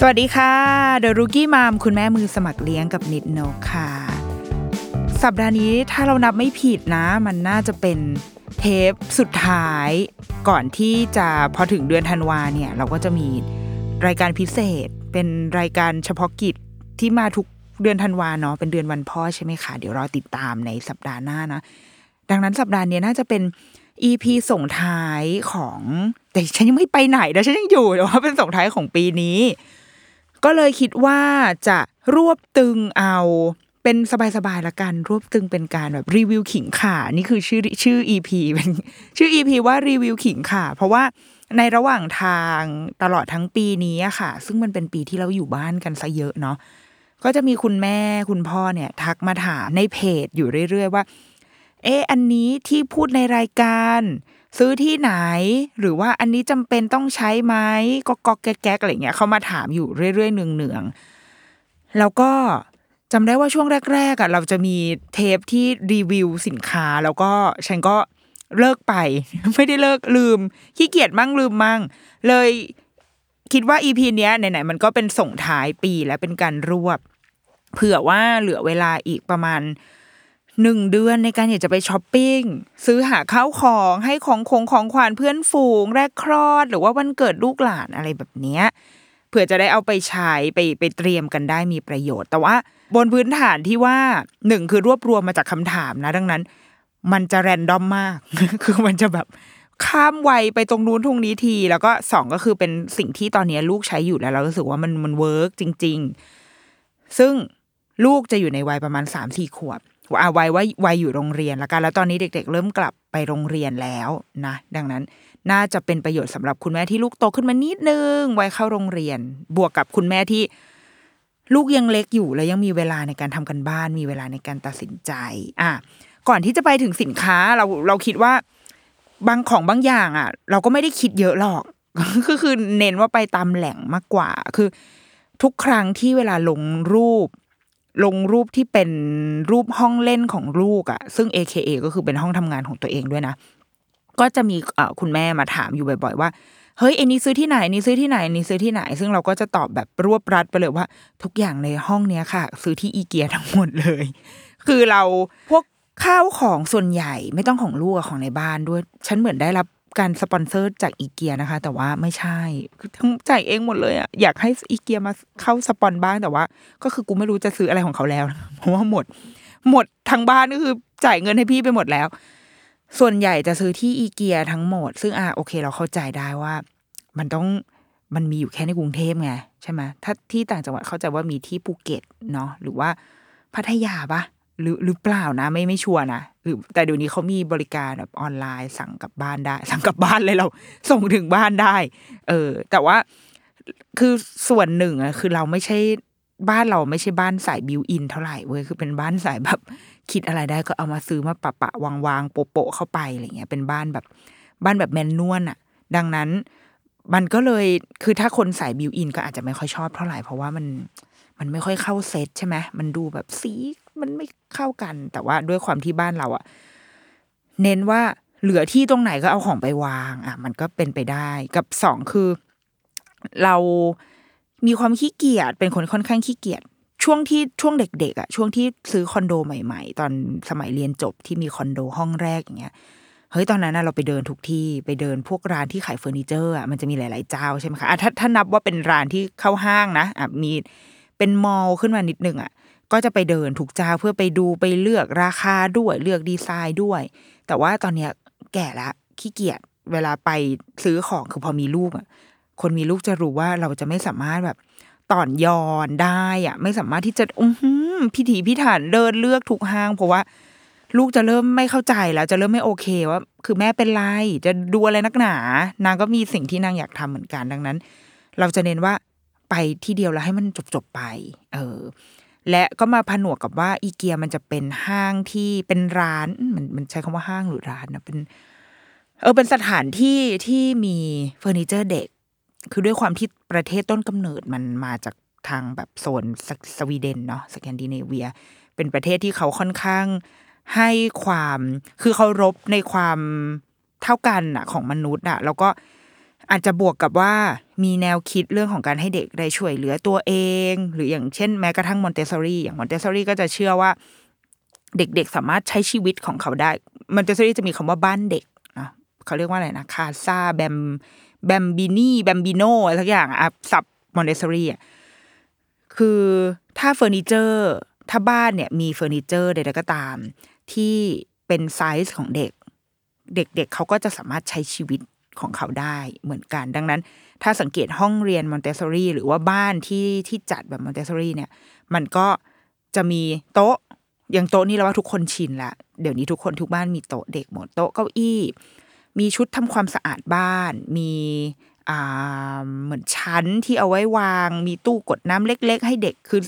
สวัสดีค่ะเดอะรุกี้มัมคุณแม่มือสมัครเลี้ยงกับนิดโนกค่ะ สัปดาห์นี้ถ้าเรานับไม่ผิดนะ มันน่าจะเป็นเทปสุดท้าย ก่อนที่จะพอถึงเดือนธันวาเนี่ย เราก็จะมีรายการพิเศษ เป็นรายการเฉพาะกิจที่มาทุกเดือนธันวาเนาะเป็นเดือนวันพ่อใช่ไหมคะเดี๋ยวรอติดตามในสัปดาห์หน้านะ ดังนั้นสัปดาห์นี้น่าจะเป็น EP ส่งท้ายของ แต่ฉันยังไม่ไปไหนนะฉันยังอยู่แต่ว่าเป็นส่งท้ายของปีนี้ ก็เลยคิดว่าจะรวบตึงเอา เป็นสบายๆละกันรวบตึงเป็นการแบบรีวิวขิงข่านี่คือชื่อชื่อ EP เป็นชื่อ EP ว่ารีวิวขิงข่าเพราะว่าในระหว่างทางตลอดทั้งปีนี้อะค่ะ ซึ่งมันเป็นปีที่เราอยู่บ้านกันซะเยอะเนาะก็จะมีคุณแม่คุณพ่อเนี่ย ทักมาถามในเพจอยู่เรื่อยๆว่า เอออันนี้ที่พูดในรายการ ซื้อที่ไหน หรือว่าอันนี้จำเป็นต้องใช้ไหมก็ก็แก๊กๆอะไรเงี้ยเขามาถามอยู่เรื่อยๆเนืองๆแล้วก็จำได้ว่าช่วงแรกๆอะเราจะมีเทปที่รีวิวสินค้า แล้วก็ฉันก็เลิกไป ไม่ได้เลิกลืมขี้เกียจมั่งลืมมั่ง เลยคิดว่าอีพีเนี้ยไหนๆมันก็เป็นส่งท้ายปีแล้วเป็นการรวบ เผื่อว่าเหลือเวลาอีกประมาณ หนึ่งเดือนในการอยากจะไปช้อปปิ้งซื้อหาข้าวของให้ของคงของขวัญเพื่อนฝูง แรกคลอด หรือว่าวันเกิดลูกหลานอะไรแบบเนี้ยเผื่อจะได้เอาไปใช้ไปไปเตรียมกันได้มีประโยชน์ แต่ว่าบนพื้นฐานที่ว่าหนึ่งคือรวบรวมมาจากคำถามนะ ดังนั้น มันจะแรนดอมมาก คือมันจะแบบข้ามวัยไปตรงนู้นตรงนี้ที แล้วก็สองก็คือเป็นสิ่งที่ตอนนี้ลูกใช้อยู่แล้วเรารู้สึกว่ามันมันเวิร์กจริง ๆ ซึ่งลูกจะอยู่ในวัยประมาณสามสี่ขวบ ว่าวัยว่าวัยอยู่โรงเรียนแล้วกันแล้วตอนนี้เด็ก ๆ เริ่มกลับไปโรงเรียนแล้วนะ ดังนั้นน่าจะเป็นประโยชน์สำหรับคุณแม่ที่ลูกโตขึ้นมานิดนึงวัยเข้าโรงเรียน บวกกับคุณแม่ที่ลูกยังเล็กอยู่แล้วยังมีเวลาในการทำกันบ้าน มีเวลาในการตัดสินใจ อะก่อนที่จะไปถึงสินค้าเราเราคิดว่าบางของบางอย่างอะ เราก็ไม่ได้คิดเยอะหรอกก็คือเน้นว่าไปตามแหล่งมากกว่า คือ ทุกครั้งที่เวลาลงรูป ลงรูปที่เป็นรูปห้องเล่นของลูกอะ่ะ ซึ่ง AKA ก็คือเป็นห้องทำงานของตัวเองด้วยนะ ก็จะมีคุณแม่มาถามอยู่บ่อย ๆ ว่าเฮ้ยไอ้นี้ซื้อที่ไหนนี่ซื้อที่ไหนนี่ซื้อที่ไหน ซึ่งเราก็จะตอบแบบรวบรัดไปเลยว่า ทุกอย่างในห้องเนี้ยค่ะ ซื้อที่อีเกียทั้งหมดเลย คือเราพวกข้าวของส่วนใหญ่ไม่ต้องของลูกอะของในบ้านด้วย ฉันเหมือนได้รับ การสปอนเซอร์จากอีเกียนะคะ แต่ว่าไม่ใช่คือทั้งจ่ายเองหมดเลยอะอยากให้อีเกียมาเข้าสปอนบ้างแต่ว่า ก็คือกูไม่รู้จะซื้ออะไรของเขาแล้วเพราะว่าหมด หมดทั้งบ้านก็คือจ่ายเงินให้พี่ไปหมดแล้ว ส่วนใหญ่จะซื้อที่อีเกียทั้งหมด ซึ่งอะโอเค เราเข้าใจได้ว่า มันต้องมันมีอยู่แค่ในกรุงเทพไงใช่ไหมถ้าที่ต่างจังหวัดเข้าใจว่ามีที่ภูเก็ตเนาะหรือว่าพัทยาปะหรือหรือเปล่านะ ไม่ไม่ชัวร์นะ หรือแต่เดี๋ยวนี้เขามีบริการแบบออนไลน์สั่งกลับบ้านได้ สั่งกลับบ้านเลยเราส่งถึงบ้านได้ เออ แต่ว่าคือส่วนหนึ่งอะคือเราไม่ใช่บ้านเราไม่ใช่บ้านสาย built-in เท่าไหร่เว้ยคือเป็นบ้านสายแบบคิดอะไรได้ก็เอามาซื้อมาปะปะวางวางโปะโปะเข้าไปอะไรเงี้ยเป็นบ้านแบบบ้านแบบ manual อะดังนั้นมันก็เลยคือถ้าคนสายบิวอินก็อาจจะไม่ค่อยชอบเท่าไหร่เพราะว่ามัน มันไม่ค่อยเข้าเซตใช่ไหมมันดูแบบสีมันไม่เข้ากัน แต่ว่าด้วยความที่บ้านเราอะเน้นว่าเหลือที่ตรงไหนก็เอาของไปวาง อะ มันก็เป็นไปได้ กับสองคือ เรามีความขี้เกียจเป็นคนค่อนข้างขี้เกียจช่วงที่ช่วงเด็กๆอะช่วงที่ซื้อคอนโดใหม่ ๆ ตอนสมัยเรียนจบที่มีคอนโดห้องแรกอย่างเงี้ยเฮ้ยตอนนั้นนะเราไปเดินทุกที่ไปเดินพวกร้านที่ขายเฟอร์นิเจอร์อะมันจะมีหลาย ๆ เจ้าใช่ไหมคะอะถ้าถ้านับว่าเป็นร้านที่เข้าห้างนะอะมี เป็นมอลขึ้นมานิดนึงอะก็จะไปเดินทุกจ้าเพื่อไปดูไปเลือกราคาด้วยเลือกดีไซน์ด้วย แต่ว่าตอนเนี้ยแก่ละขี้เกียจเวลาไปซื้อของคือพอมีลูกอะคนมีลูกจะรู้ว่าเราจะไม่สามารถแบบต่อนยอนได้อะ ไม่สามารถที่จะอือหือพิถีพิถันเดินเลือกทุกห้าง เพราะว่าลูกจะเริ่มไม่เข้าใจแล้วจะเริ่มไม่โอเคว่าคือแม่เป็นไรจะดูอะไรนักหนา นางก็มีสิ่งที่นางอยากทำเหมือนกันดังนั้น เราจะเน้นว่า ไปที่เดียวแล้วให้มันจบๆไป เออ และก็มาผนวกกับว่าอีเกียมันจะเป็นห้างที่เป็นร้านมันมันใช้คำว่าห้างหรือร้านนะเป็น เออเป็นสถานที่ที่มีเฟอร์นิเจอร์เด็ก คือด้วยความที่ประเทศต้นกำเนิดมันมาจากทางแบบโซนสสวีเดนเนาะสแกนดิเนเวีย เป็นประเทศที่เขาค่อนข้างให้ความคือเคารพในความเท่ากันอะของมนุษย์อะแล้วก็อาจจะบวกกับว่า มีแนวคิดเรื่องของการให้เด็กได้ช่วยเหลือตัวเอง หรืออย่างเช่นแม้กระทั่งมอนเตสซอรี่อย่างมอนเตสซอรี่ก็จะเชื่อว่า เด็กๆสามารถใช้ชีวิตของเขาได้มอนเตสซอรี่จะมีคำว่าบ้านเด็กนะเขาเรียกว่าอะไรนะ Casa แบม Bambini Bambino อะไรสักอย่างอะสับมอนเตสซอรี่อะคือถ้าเฟอร์นิเจอร์ ถ้าบ้านเนี่ยมีเฟอร์นิเจอร์ใดๆก็ตาม ที่เป็นไซส์ของเด็ก เด็กๆเขาก็จะสามารถใช้ชีวิต ของเขาได้เหมือนกัน ดังนั้น ถ้าสังเกตห้องเรียนมอนเตสซอรี่หรือว่าบ้านที่ที่จัดแบบมอนเตสซอรี่เนี่ยมันก็จะมีโต๊ะอย่างโต๊ะนี่เราว่าทุกคนชินละเดี๋ยวนี้ทุกคนทุกบ้านมีโต๊ะเด็กหมดโต๊ะเก้าอี้ มีชุดทำความสะอาดบ้าน มีอ่าเหมือนชั้นที่เอาไว้วาง มีตู้กดน้ำเล็ก ๆ ให้เด็กคือ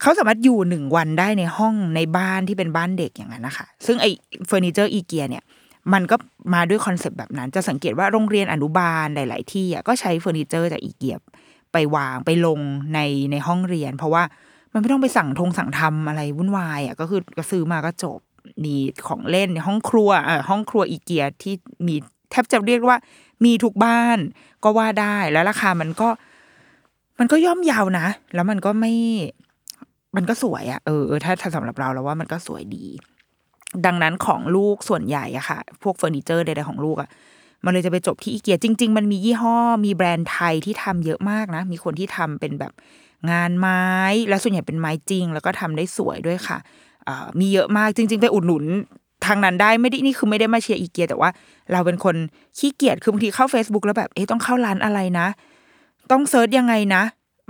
เขาสามารถอยู่หนึ่งวันได้ในห้องในบ้านที่เป็นบ้านเด็กอย่างนั้นนะคะซึ่งไอ้เฟอร์นิเจอร์อีเกียเนี่ย มันก็มาด้วย concept แบบนั้น จะสังเกตว่าโรงเรียนอนุบาลหลาย ๆ ที่อะก็ใช้เฟอร์นิเจอร์จากอีเกียไปวางไปลงในในห้องเรียน เพราะว่ามันไม่ต้องไปสั่งทงสั่งทำอะไรวุ่นวายอะก็คือก็ซื้อมาก็จบมีของเล่นในห้องครัวอ่าห้องครัวอีเกียที่มีแทบจะเรียกว่า มีทุกบ้านก็ว่าได้แล้วราคามันก็ มันก็ย่อมยาวนะ แล้วมันก็ไม่ มันก็สวยอะเออถ้าถ้าสำหรับเราเราว่ามันก็สวยดี ดังนั้นของลูกส่วนใหญ่อะค่ะ พวกเฟอร์นิเจอร์ใดๆของลูกอะมันเลยจะไปจบที่อีเกียจริง ๆ มันมียี่ห้อมีแบรนด์ไทยที่ทำเยอะมากนะ มีคนที่ทำเป็นแบบงานไม้ แล้วส่วนใหญ่เป็นไม้จริง แล้วก็ทำได้สวยด้วยค่ะมีเยอะมากจริง ๆ ไปอุดหนุนทางนั้นได้ไม่ได้นี่คือไม่ได้มาเชียร์อีเกีย แต่ว่า เราเป็นคนขี้เกียจคือบางทีเข้า Facebook แล้วแบบเอ๊ะต้องเข้าร้านอะไรนะ ต้องเซิร์ชยังไงนะ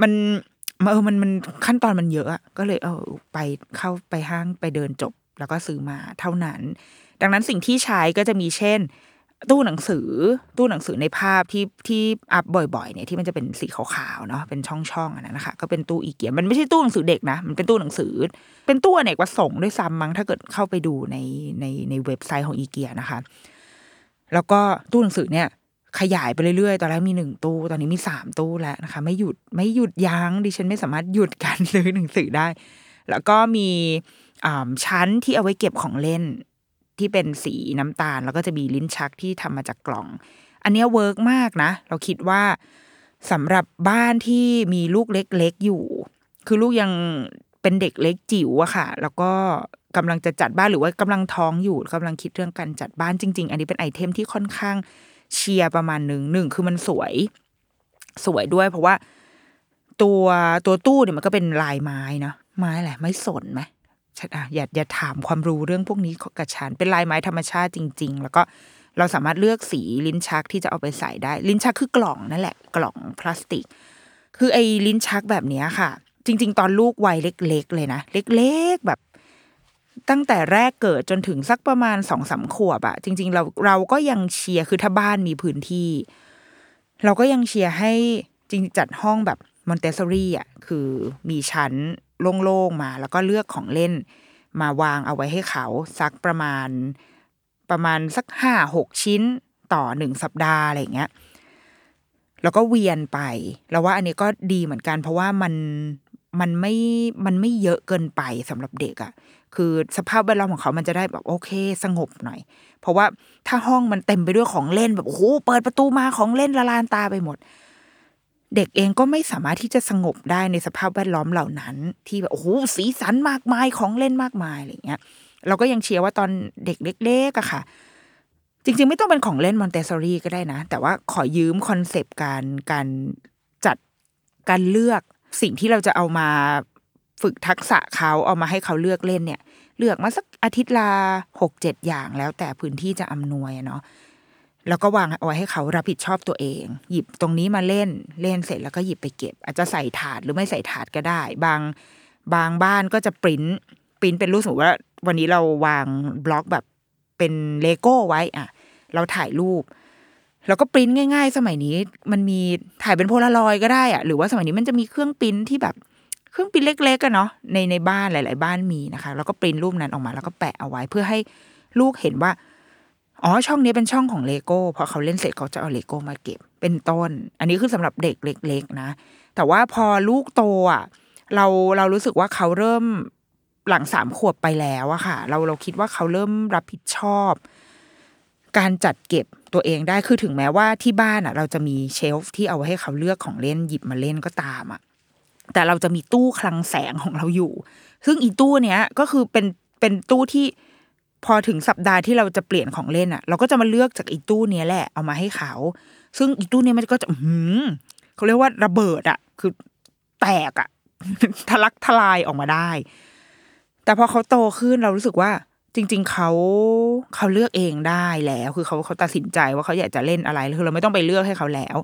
มันเออมันมันขั้นตอนมันเยอะก็เลยเออไปเข้าไปห้างไปเดินจบ แล้วก็ซื้อมาเท่านั้น ดังนั้นสิ่งที่ใช้ก็จะมีเช่น ตู้หนังสือ ตู้หนังสือในภาพที่ที่อัพบ่อยๆเนี่ยที่มันจะเป็นสีขาวๆเนาะเป็นช่องๆอันนั้นนะคะก็เป็นตู้อีเกียมันไม่ใช่ตู้หนังสือเด็กนะมันเป็นตู้หนังสือ เป็นตู้อเนกประสงค์ด้วยซ้ำมั้งถ้าเกิดเข้าไปดูในในในเว็บไซต์ของอีเกียนะคะ แล้วก็ตู้หนังสือเนี่ยขยายไปเรื่อยๆ ตอนแรกมีหนึ่งตู้ ตอนนี้มีสามตู้แล้วนะคะ ไม่หยุดไม่หยุดยัง้งดิฉันไม่สามารถหยุดการซื้อหนังสือได้ แล้วก็มี ชั้นที่เอาไว้เก็บของเล่น ที่เป็นสีน้ำตาล แล้วก็จะมีลิ้นชักที่ทำมาจากกล่อง อันนี้ work มากนะ เราคิดว่าสำหรับบ้านที่มีลูกเล็กๆอยู่ คือลูกยังเป็นเด็กเล็กจิ๋วอะค่ะ แล้วก็กำลังจะจัดบ้านหรือว่ากำลังท้องอยู่กำลังคิดเรื่องการจัดบ้านจริง ๆ อันนี้เป็น item ที่ค่อนข้างเชียร์ประมาณหนึ่งหนึ่งคือมันสวย สวยด้วย เพราะว่า ตัวตัวตู้เนี่ยมันก็เป็นลายไม้นะไม้อะไรไม้สนไหม อย่าอย่าถามความรู้เรื่องพวกนี้กับฉันเป็นลายไม้ธรรมชาติจริง ๆ แล้วก็เราสามารถเลือกสีลิ้นชักที่จะเอาไปใส่ได้ ลิ้นชักคือกล่องนั่นแหละ กล่องพลาสติก คือไอ้ลิ้นชักแบบนี้ค่ะ จริง ๆ ตอนลูกวัยเล็ก ๆ เลยนะ เล็กๆแบบ ตั้งแต่แรกเกิดจนถึงสักประมาณสองสาขวบอะจริง ๆ เราเราก็ยังเชียร์คือถ้าบ้านมีพื้นที่ เราก็ยังเชียร์ให้จริงจัดห้องแบบมอนเตสซอรี่อะคือมีชั้น โล่งๆมา แล้วก็เลือกของเล่น มาวางเอาไว้ให้เขาสักประมาณประมาณสักห้าหกชิ้นต่อหนึ่งสัปดาห์อะไรเงี้ยแล้วก็เวียนไป แล้วว่าอันนี้ก็ดีเหมือนกัน เพราะว่ามันมันไม่ มันไม่เยอะเกินไปสำหรับเด็กอะ คือสภาพแวดล้อมของเขามันจะได้แบบโอเค สงบหน่อย เพราะว่าถ้าห้องมันเต็มไปด้วยของเล่นแบบโอ้โหเปิดประตูมาของเล่นละลานตาไปหมด เด็กเองก็ไม่สามารถที่จะสงบได้ในสภาพแวดล้อมเหล่านั้น ที่แบบโอ้โหสีสันมากมายของเล่นมากมายอะไรเงี้ย เราก็ยังเชียร์ว่าตอนเด็กเล็กๆอะค่ะ จริง ๆ ไม่ต้องเป็นของเล่นมอนเตสซอรี่ก็ได้นะ แต่ว่าขอยืม concept การการจัดการเลือกสิ่งที่เราจะเอามาฝึกทักษะเขาเอามาให้เขาเลือกเล่นเนี่ย เลือกมาสักอาทิตย์ละหกเจ็ดอย่างแล้วแต่พื้นที่จะอำนวยเนาะ แล้วก็วางเอาไว้ให้เขารับผิดชอบตัวเอง หยิบตรงนี้มาเล่นเล่นเสร็จแล้วก็หยิบไปเก็บ อาจจะใส่ถาดหรือไม่ใส่ถาดก็ได้ บางบางบ้านก็จะ print print เป็นรูปสมมติว่า วันนี้เราวางบล็อกแบบเป็นเลโก้ไว้อะ เราถ่ายรูปแล้วก็ปริ้นง่าย ๆ สมัยนี้มันมีถ่ายเป็นโพลารอยก็ได้อะหรือว่าสมัยนี้มันจะมีเครื่องปริ้นที่แบบเครื่องปริ้นเล็กๆกันเนาะในในบ้านหลาย ๆ บ้านมีนะคะ แล้วก็ปริ้นรูปนั้นออกมา แล้วก็แปะเอาไว้เพื่อให้ลูกเห็นว่า อ๋อช่องนี้เป็นช่องของเลโก้พอเขาเล่นเสร็จเขาจะเอาเลโก้มาเก็บเป็นต้น อันนี้คือสำหรับเด็กเล็ก ๆ นะ แต่ว่าพอลูกโตอะเราเรารู้สึกว่าเขาเริ่มหลังสามขวบไปแล้วอะค่ะ เราเราคิดว่าเขาเริ่มรับผิดชอบ การจัดเก็บตัวเองได้คือถึงแม้ว่าที่บ้านอะเราจะมีเชลฟ์ที่เอาไว้ให้เขาเลือกของเล่นหยิบมาเล่นก็ตามอะแต่เราจะมีตู้คลังแสงของเราอยู่ ซึ่งอีตู้เนี้ยก็คือเป็นเป็นตู้ที่ พอถึงสัปดาห์ที่เราจะเปลี่ยนของเล่นอะ เราก็จะมาเลือกจากอีตู้เนี้ยแหละเอามาให้เขา ซึ่งอีตู้เนี้ยมันก็จะหือเขาเรียกว่าระเบิดอะ คือแตกอะทะลักทลายออกมาได้ แต่พอเขาโตขึ้นเรารู้สึกว่า จริง ๆเขาเขาเลือกเองได้แล้ว คือเขาเขาตัดสินใจว่าเขาอยากจะเล่นอะไรคือเราไม่ต้องไปเลือกให้เขาแล้ว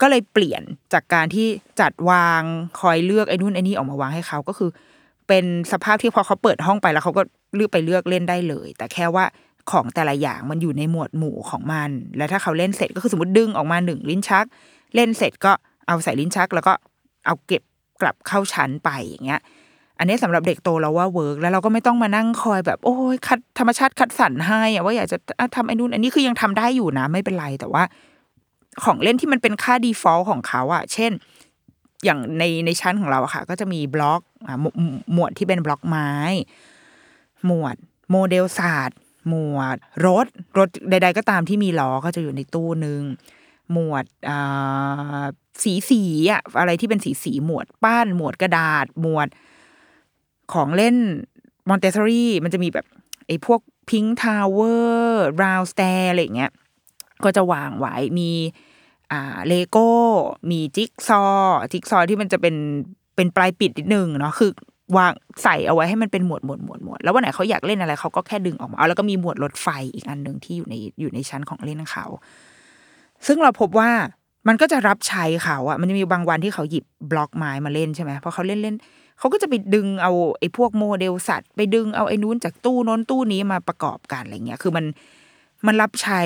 ก็เลยเปลี่ยนจากการที่จัดวางคอยเลือกไอ้นู่นไอ้นี่ออกมาวางให้เขาก็คือ เป็นสภาพที่พอเขาเปิดห้องไปแล้วเขาก็เลือกไปเลือกเล่นได้เลย แต่แค่ว่าของแต่ละอย่างมันอยู่ในหมวดหมู่ของมัน แล้วถ้าเขาเล่นเสร็จก็คือสมมติดึงออกมาหนึ่งลิ้นชัก เล่นเสร็จก็เอาใส่ลิ้นชัก แล้วก็เอาเก็บกลับเข้าชั้นไปอย่างเงี้ย อันนี้สำหรับเด็กโตเราว่า work แล้วเราก็ไม่ต้องมานั่งคอยแบบโอ้ยคัดธรรมชาติคัดสรรให้อะว่าอยากจะทำไอ้นู่นอันนี้คือยังทำได้อยู่นะไม่เป็นไรแต่ว่า ของเล่นที่มันเป็นค่า default ของเขาอะเช่น อย่างในในชั้นของเราอะค่ะ ก็จะมีบล็อกหมวดหมวดที่เป็นบล็อกไม้ หมวดโมเดลสัตว์ หมวดรถ รถใด ๆ ก็ตามที่มีล้อก็จะอยู่ในตู้หนึ่งหมวดสีสีอะอะไรที่เป็นสีสีหมวดปั้นหมวดกระดาษ หมวด ของเล่นมอนเตสซอรี่มันจะมีแบบไอ้พวก Pink Tower Brown Stair อะไรเงี้ยก็จะวางไว้มี อ่าเลโก้ มีจิ๊กซอว์จิ๊กซอว์ที่มันจะเป็นเป็นปลายปิดนิดนึงเนาะคือวางใส่เอาไว้ให้มันเป็นหมวดหมวดหมวดหมวดแล้ววันไหนเขาอยากเล่นอะไรเขาก็แค่ดึงออกมาเอาแล้วก็มีหมวดรถไฟอีกอันหนึ่งที่อยู่ในอยู่ในชั้นของเล่นเขา ซึ่งเราพบว่ามันก็จะรับใช้เขาอะมันจะมีบางวันที่เขาหยิบบล็อกไม้มาเล่นใช่ไหมเพราะเขาเล่นเล่นเขาก็จะไปดึงเอาไอ้พวกโมเดลสัตว์ ไปดึงเอาไอ้นู้นจากตู้น้นตู้นี้มาประกอบกันอะไรเงี้ย คือมันมันรับใช้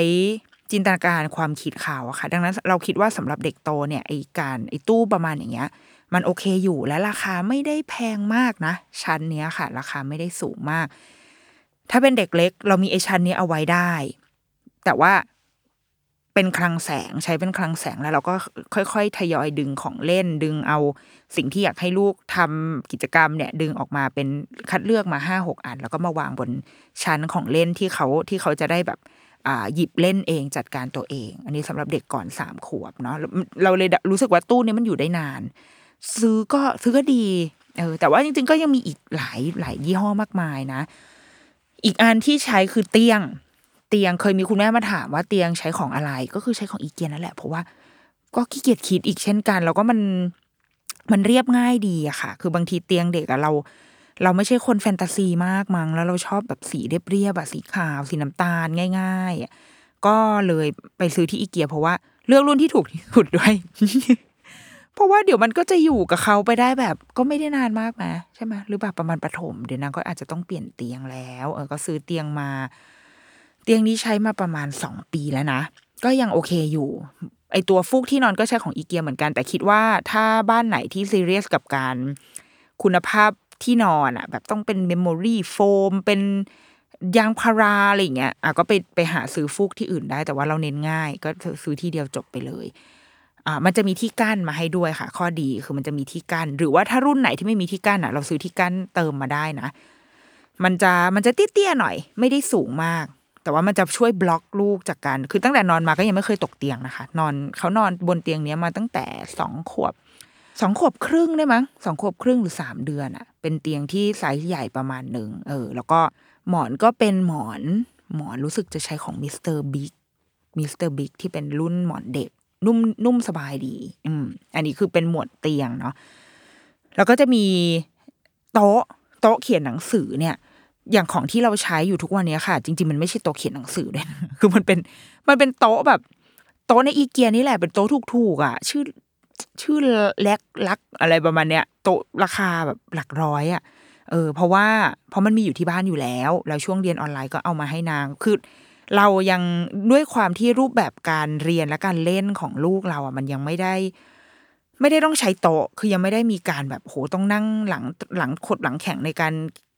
จินตนาการความคิดเขาอะค่ะ ดังนั้นเราคิดว่าสำหรับเด็กโตเนี่ยไอการไอตู้ประมาณอย่างเงี้ย มันโอเคอยู่และราคาไม่ได้แพงมากนะ ชั้นเนี้ยค่ะ ราคาไม่ได้สูงมาก ถ้าเป็นเด็กเล็ก เรามีไอชั้นนี้เอาไว้ได้ แต่ว่าเป็นคลังแสงใช้เป็นคลังแสงแล้วเราก็ค่อยๆ ทยอยดึงของเล่นดึงเอาสิ่งที่อยากให้ลูกทำกิจกรรมเนี่ย ดึงออกมาเป็นคัดเลือกมาห้าหกอัน แล้วก็มาวางบนชั้นของเล่นที่เขาที่เขาจะได้แบบ หยิบเล่นเองจัดการตัวเอง อันนี้สำหรับเด็กก่อนสามขวบเนาะเราเลยรู้สึกว่าตู้นี้มันอยู่ได้นาน ซื้อก็ซื้อก็ดีเออแต่ว่าจริงๆก็ยังมีอีกหลายหลายยี่ห้อมากมายนะ อีกอันที่ใช้คือเตียง เตียงเคยมีคุณแม่มาถามว่าเตียงใช้ของอะไรก็คือใช้ของอีเกียนั่นแหละเพราะว่าก็ขี้เกียจคิดอีกเช่นกัน แล้วก็มันมันเรียบง่ายดีอะค่ะ คือบางทีเตียงเด็กอะเรา เราไม่ใช่คนแฟนตาซีมากมั้งแล้วเราชอบแบบสีเรียบๆแบบสีขาว สีน้ำตาลง่าย ๆ ก็เลยไปซื้อที่อีเกีย เพราะว่าเลือกรุ่นที่ถูกที่สุดด้วย เพราะว่าเดี๋ยวมันก็จะอยู่กับเขาไปได้แบบ ก็ไม่ได้นานมากนะใช่ไหมหรือแบบประมาณประถมเดี๋ยวนางก็อาจจะต้องเปลี่ยนเตียงแล้ว เออก็ซื้อเตียงมา เตียงนี้ใช้มาประมาณสองปีแล้วนะก็ยังโอเคอยู่ ไอตัวฟูกที่นอนก็ใช้ของอีเกียเหมือนกัน แต่คิดว่าถ้าบ้านไหนที่ซีเรียสกับการคุณภาพ ที่นอนอะ แบบต้องเป็น memory foam เป็นยางพาราอะไรอย่างเงี้ยอะก็ไปไปหาซื้อฟูกที่อื่นได้ แต่ว่าเราเน้นง่าย ก็ซื้อที่เดียวจบไปเลยอ่ามันจะมีที่กั้นมาให้ด้วยค่ะ ข้อดีคือมันจะมีที่กั้นหรือว่าถ้ารุ่นไหนที่ไม่มีที่กั้นอะ เราซื้อที่กั้นเติมมาได้นะ มันจะมันจะเตี้ยๆหน่อย ไม่ได้สูงมาก แต่ว่ามันจะช่วยบล็อกลูกจากการคือตั้งแต่นอนมาก็ยังไม่เคยตกเตียงนะคะ นอนเขานอนบนเตียงเนี้ยมาตั้งแต่สองขวบ สองขวบครึ่งได้มั้งสองขวบครึ่งหรือสามเดือนอะเป็นเตียงที่ไซส์ใหญ่ประมาณหนึ่งเออ แล้วก็หมอนก็เป็นหมอนหมอนรู้สึกจะใช้ของมิสเตอร์บิ๊กมิสเตอร์บิ๊กที่เป็นรุ่นหมอนเด็ก นุ่มนุ่มสบายดี อืม อันนี้คือเป็นหมวดเตียงเนาะแล้วก็จะมีโต๊ะโต๊ะเขียนหนังสือเนี่ย อย่างของที่เราใช้อยู่ทุกวันนี้ค่ะ จริง ๆ มันไม่ใช่โต๊ะเขียนหนังสือด้วยคือมันเป็นมันเป็นโต๊ะแบบ โต๊ะในอีเกียนี่แหละเป็นโต๊ะถูกๆอะ ชื่อ ชื่อแล็กลักอะไรประมาณเนี้ยโตราคาแบบหลักร้อยอะเออเพราะว่าเพราะมันมีอยู่ที่บ้านอยู่แล้ว แล้วช่วงเรียนออนไลน์ก็เอามาให้นางคือเรายังด้วยความที่รูปแบบการเรียนและการเล่นของลูกเราอะมันยังไม่ได้ ไม่ได้ต้องใช้โต๊ะคือยังไม่ได้มีการแบบโหต้องนั่งหลังหลังขดหลังแข็งในการ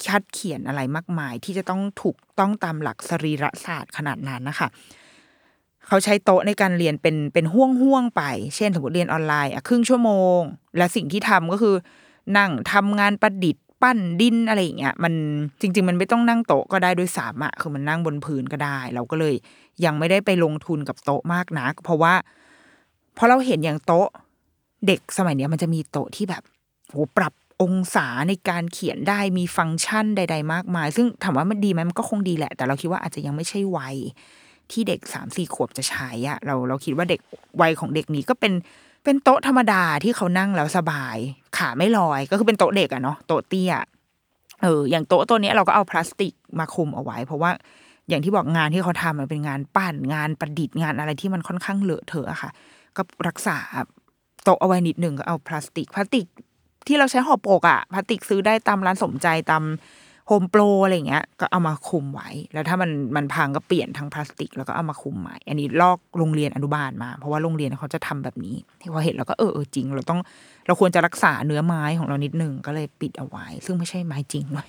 คัดเขียนอะไรมากมาย ที่จะต้องถูกต้องตามหลักสรีระศาสตร์ขนาดนั้นนะคะ เขาใช้โต๊ะในการเรียนเป็นเป็นห่วงห่วงไป เช่นสมมติเรียนออนไลน์อะครึ่งชั่วโมง และสิ่งที่ทำก็คือ นั่งทำงานประดิษฐ์ปั้นดินอะไรอย่างเงี้ยมันจริง ๆ มันไม่ต้องนั่งโต๊ะก็ได้ด้วยสามอะคือมันนั่งบนพื้นก็ได้ เราก็เลยยังไม่ได้ไปลงทุนกับโต๊ะมากนัก เพราะว่าเพราะเราเห็นอย่างโต๊ะเด็กสมัยเนี้ยมันจะมีโต๊ะที่แบบโหปรับองศาในการเขียนได้มีฟังก์ชันใด ๆ มากมาย ซึ่งถามว่ามันดีไหมมันก็คงดีแหละ แต่เราคิดว่าอาจจะยังไม่ใช่วัย ที่เด็กสามสี่ขวบจะใช้อะเราเราคิดว่าเด็กวัยของเด็กนี้ก็เป็นเป็นโต๊ะธรรมดาที่เขานั่งแล้วสบาย ขาไม่ลอยก็คือเป็นโต๊ะเด็กอะเนาะโต๊ะเตี้ยเอออย่างโต๊ะตัวนี้เราก็เอาพลาสติกมาคุมเอาไว้ เพราะว่าอย่างที่บอกงานที่เขาทำมันเป็นงานปั้นงานประดิษฐ์งานอะไรที่มันค่อนข้างเลอะเทอะอะค่ะ ก็รักษาโต๊ะเอาไว้นิดหนึ่งก็เอาพลาสติกพลาสติกที่เราใช้ห่อปกอะพลาสติกซื้อได้ตามร้านสมใจตาม โฮมโปรอะไรอย่างเงี้ย ก็เอามาคลุมไว้ แล้วถ้ามันมันพังก็เปลี่ยนทั้งพลาสติก แล้วก็เอามาคลุมใหม่ อันนี้ลอกโรงเรียนอนุบาลมา เพราะว่าโรงเรียนเขาจะทำแบบนี้ที่พอเห็นเราก็เออเออจริง เราต้องเราควรจะรักษาเนื้อไม้ของเรานิดนึงก็เลยปิดเอาไว้ ซึ่งไม่ใช่ไม้จริงด้วย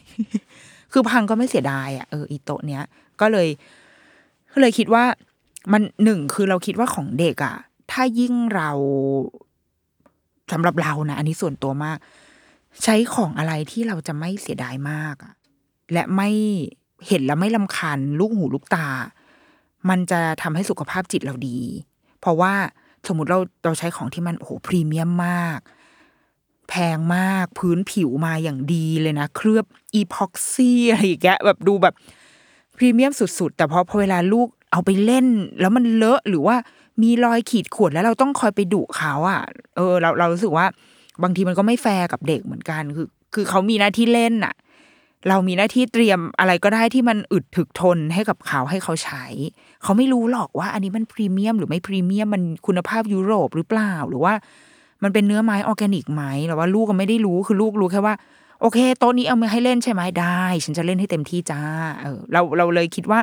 คือพังก็ไม่เสียดายอะเอออีโต๊ะเนี้ยก็เลยก็เลยคิดว่ามันหนึ่งคือเราคิดว่าของเด็กอะถ้ายิ่งเราสำหรับเรานะอันนี้ส่วนตัวมาก ใช้ของอะไรที่เราจะไม่เสียดายมากอะ และไม่เห็นแล้วไม่ลำคาญลูกหูลูกตา มันจะทำให้สุขภาพจิตเราดี เพราะว่าสมมติเราเราใช้ของที่มันโอ้โหพรีเมียมมาก แพงมากพื้นผิวมาอย่างดีเลยนะ เคลือบepoxy อะไรอย่างเงี้ยแบบดูแบบพรีเมียมสุดๆ แต่พอพอเวลาลูกเอาไปเล่น แล้วมันเลอะหรือว่ามีรอยขีดข่วนแล้วเราต้องคอยไปดุเขาอะ เออ เราเรารู้สึกว่า บางทีมันก็ไม่แฟร์กับเด็กเหมือนกัน คือ คือเขามีหน้าที่เล่นน่ะ เรามีหน้าที่เตรียมอะไรก็ได้ที่มันอึดถึกทนให้กับเขาให้เขาใช้ เขาไม่รู้หรอกว่าอันนี้มันพรีเมียมหรือไม่พรีเมียมมันคุณภาพยุโรปหรือเปล่า หรือว่า มันเป็นเนื้อไม้ออร์แกนิกไหมหรือว่าลูกก็ไม่ได้รู้คือลูกรู้แค่ว่า โอเคโต๊ะนี้เอามาให้เล่นใช่ไหมได้ ฉันจะเล่นให้เต็มที่จ้าเออเราเราเลยคิดว่า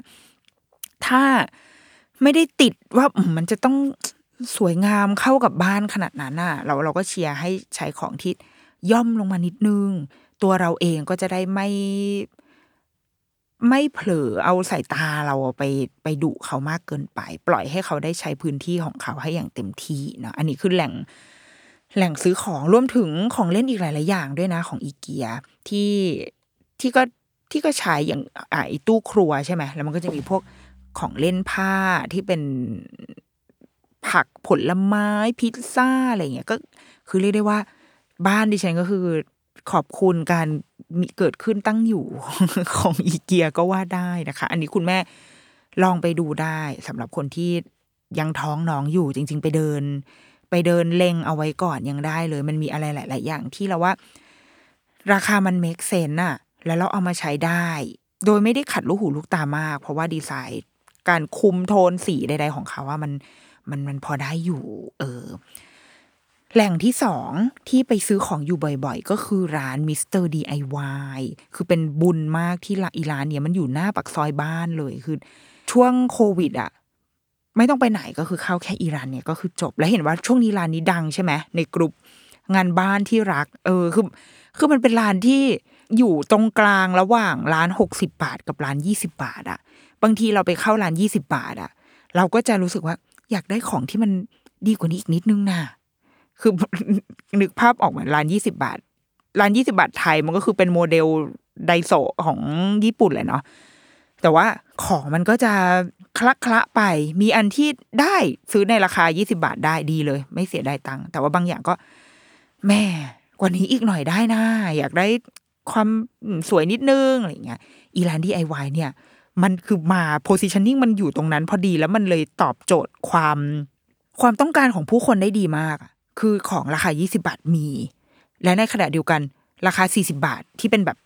ถ้าไม่ได้ติดว่ามมันจะต้องสวยงามเข้ากับบ้านขนาดนั้นน่ะ เราเราก็เชียร์ให้ใช้ของที่ย่อมลงมานิดนึง ตัวเราเองก็จะได้ไม่ไม่เผลอเอาสายตาเราไปไปดุเขามากเกินไป ปล่อยให้เขาได้ใช้พื้นที่ของเขาให้อย่างเต็มที่เนาะอันนี้คือแหล่งแหล่งซื้อของรวมถึงของเล่นอีกหลาย ๆ อย่างด้วยนะของอีเกียที่ที่ก็ที่ก็ใช้อย่างอ่าไอ้ตู้ครัวใช่ไหมแล้วมันก็จะมีพวกของเล่นผ้าที่เป็นผักผลไม้พิซซ่าอะไรเงี้ยก็คือเรียกได้ว่า บ้านดิฉันก็คือ ขอบคุณการมีเกิดขึ้นตั้งอยู่ของอีเกียก็ว่าได้นะคะ อันนี้คุณแม่ลองไปดูได้สำหรับคนที่ยังท้องน้องอยู่จริง ๆ ไปเดิน ไปเดินเล็งเอาไว้ก่อนยังได้เลย มันมีอะไรหลาย ๆ อย่างที่เราว่า ราคามันเมคเซนน่ะ แล้วเราเอามาใช้ได้ โดยไม่ได้ขัดลูกหูลูกตามาก เพราะว่าดีไซน์การคุมโทนสีใด ๆ ของเขาว่ามันมันมันพอได้อยู่ เออ แหล่งที่สองที่ไปซื้อของอยู่บ่อยๆ ก็คือร้านมิสเตอร์ DIY คือเป็นบุญมากที่ละอีร้านเนี่ยมันอยู่หน้าปักซอยบ้านเลยคือ ช่วงโควิดอะไม่ต้องไปไหนก็คือเข้าแค่อีร้านเนี่ยก็คือจบ แล้วเห็นว่าช่วงนี้ร้านนี้ดังใช่ไหมในกลุ่มงานบ้านที่รัก เออคือคือมันเป็นร้านที่อยู่ตรงกลางระหว่างร้านหกสิบบาทกับร้านยี่สิบาทอะบางทีเราไปเข้าร้านยี่สิบาทอะเราก็จะรู้สึกว่าอยากได้ของที่มันดีกว่านี้อีกนิดนึงน่ะ คือนึกภาพออกเหมือนร้านยี่สิบาท ร้านยี่สิบาทไทยมันก็คือเป็นโมเดลไดโซของญี่ปุ่นเลยเนาะแต่ว่าของมันก็จะคละคละไป มีอันที่ได้ซื้อในราคา 20 บาทได้ดีเลย ไม่เสียดายตังค์ แต่ว่าบางอย่างก็ แม่กว่านี้อีกหน่อยได้นะ อยากได้ความสวยนิดนึงอะไรเงี้ย อีร้านดีไอวเนี่ย มันคือมา positioning มันอยู่ตรงนั้นพอดีแล้วมันเลยตอบโจทย์ความความต้องการของผู้คนได้ดีมากอะ คือของราคา 20 บาทมี และในขณะเดียวกันราคา 40 บาทที่เป็นแบบ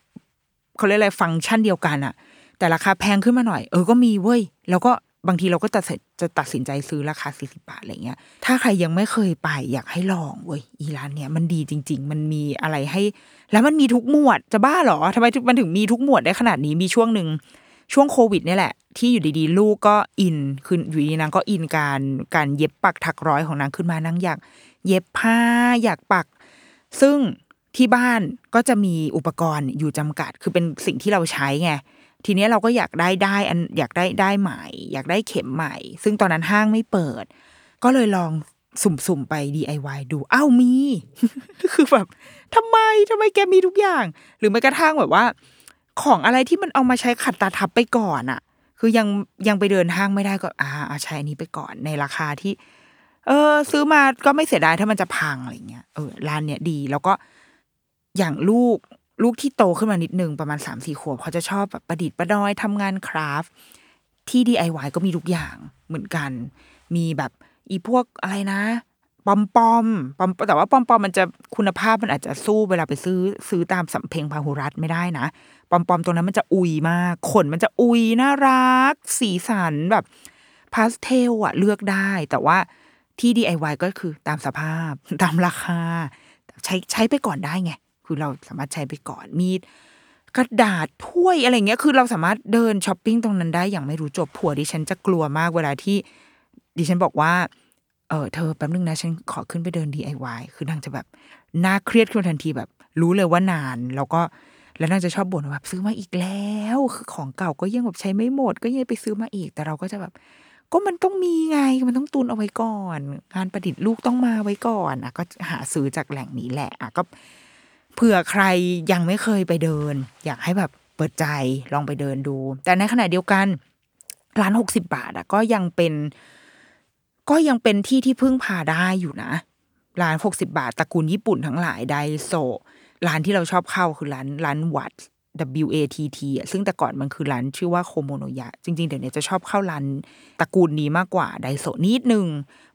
เขาเรียกอะไรฟังก์ชันเดียวกันอะแต่ราคาแพงขึ้นมาหน่อย เออก็มีเว้ย แล้วก็บางทีเราก็จะจะตัดสินใจซื้อราคา 40 บาทอะไรเงี้ย ถ้าใครยังไม่เคยไปอยากให้ลองเว้ยอีร้านเนี้ยมันดีจริง ๆ มันมีอะไรให้ แล้วมันมีทุกหมวดจะบ้าเหรอทำไมมันถึงมีทุกหมวดได้ขนาดนี้มีช่วงหนึ่งช่วงโควิดนี่แหละ ที่อยู่ดีๆ ลูกก็อินคืออยู่ดีนางก็อินการการเย็บปักถักร้อยของนางขึ้นมานางอยาก เย็บผ้า อยากปัก ซึ่งที่บ้านก็จะมีอุปกรณ์อยู่จำกัด คือเป็นสิ่งที่เราใช้ไงทีนี้เราก็อยากได้ได้อันอยากได้ได้ใหม่ อยากได้เข็มใหม่ ซึ่งตอนนั้นห้างไม่เปิด ก็เลยลองสุ่มๆไป DIY ดูอ้าวมี คือแบบทำไมทำไมแกมีทุกอย่าง หรือแม้กระทั่งแบบว่า ของอะไรที่มันเอามาใช้ขัดตาทับไปก่อนอะคือยังยังไปเดินห้างไม่ได้ก็อ่าใช้อันนี้ไปก่อนในราคาที่ เออ ซื้อมาก็ไม่เสียดายถ้ามันจะพังอะไรเงี้ยเออร้านเนี้ยดี แล้วก็อย่างลูกลูกที่โตขึ้นมานิดนึงประมาณสามสี่ขวบเขาจะชอบแบบประดิษฐ์ประดอยทำงานคราฟที่ DIY ก็มีทุกอย่างเหมือนกัน มีแบบอีพวกอะไรนะปอมปอมปอมแต่ว่าปอมปอมมันจะคุณภาพมันอาจจะสู้เวลาไปซื้อซื้อตามสำเพ็งพาหุรัตไม่ได้นะปอมปอมตรงนั้นมันจะอุยมากขนมันจะอุยน่ารัก สีสันแบบพาสเทลอะเลือกได้ แต่ว่า ที่ DIY ก็คือตามสภาพ ตามราคา ใช้ใช้ไปก่อนได้ไง คือเราสามารถใช้ไปก่อนมีดกระดาษถ้วยอะไรเงี้ย คือเราสามารถเดินช้อปปิ้งตรงนั้นได้อย่างไม่รู้จบผัวดิฉันจะกลัวมากเวลาที่ ดิฉันบอกว่า เออเธอแป๊บนึงนะฉันขอขึ้นไปเดิน DIY คือนางจะแบบน่าเครียดขึ้นทันทีแบบ รู้เลยว่านานแล้วก็แล้วนางจะชอบบ่นแบบซื้อมาอีกแล้ว คือของเก่าก็ยังแบบใช้ไม่หมด ก็ยังไปซื้อมาอีก แต่เราก็จะแบบ ก็มันต้องมีไงมันต้องตุนเอาไว้ก่อน งานประดิษฐ์ลูกต้องมาไว้ก่อนอะก็หาซื้อจากแหล่งนี้แหละอะก็เผื่อใครยังไม่เคยไปเดิน อยากให้แบบเปิดใจลองไปเดินดู แต่ในขณะเดียวกันร้านหกสิบาทอะก็ยังเป็น ก็ยังเป็นที่ที่พึ่งพาได้อยู่นะร้านหกสิบาทตระกูลญี่ปุ่นทั้งหลายไดโซร้านที่เราชอบเข้าคือร้านร้านวัด W A T T อะซึ่งแต่ก่อนมันคือร้านชื่อว่าโคโมโนยะ จริง ๆ เดี๋ยวนี้จะชอบเข้าร้านตระกูลนี้มากกว่าไดโซนิดนึง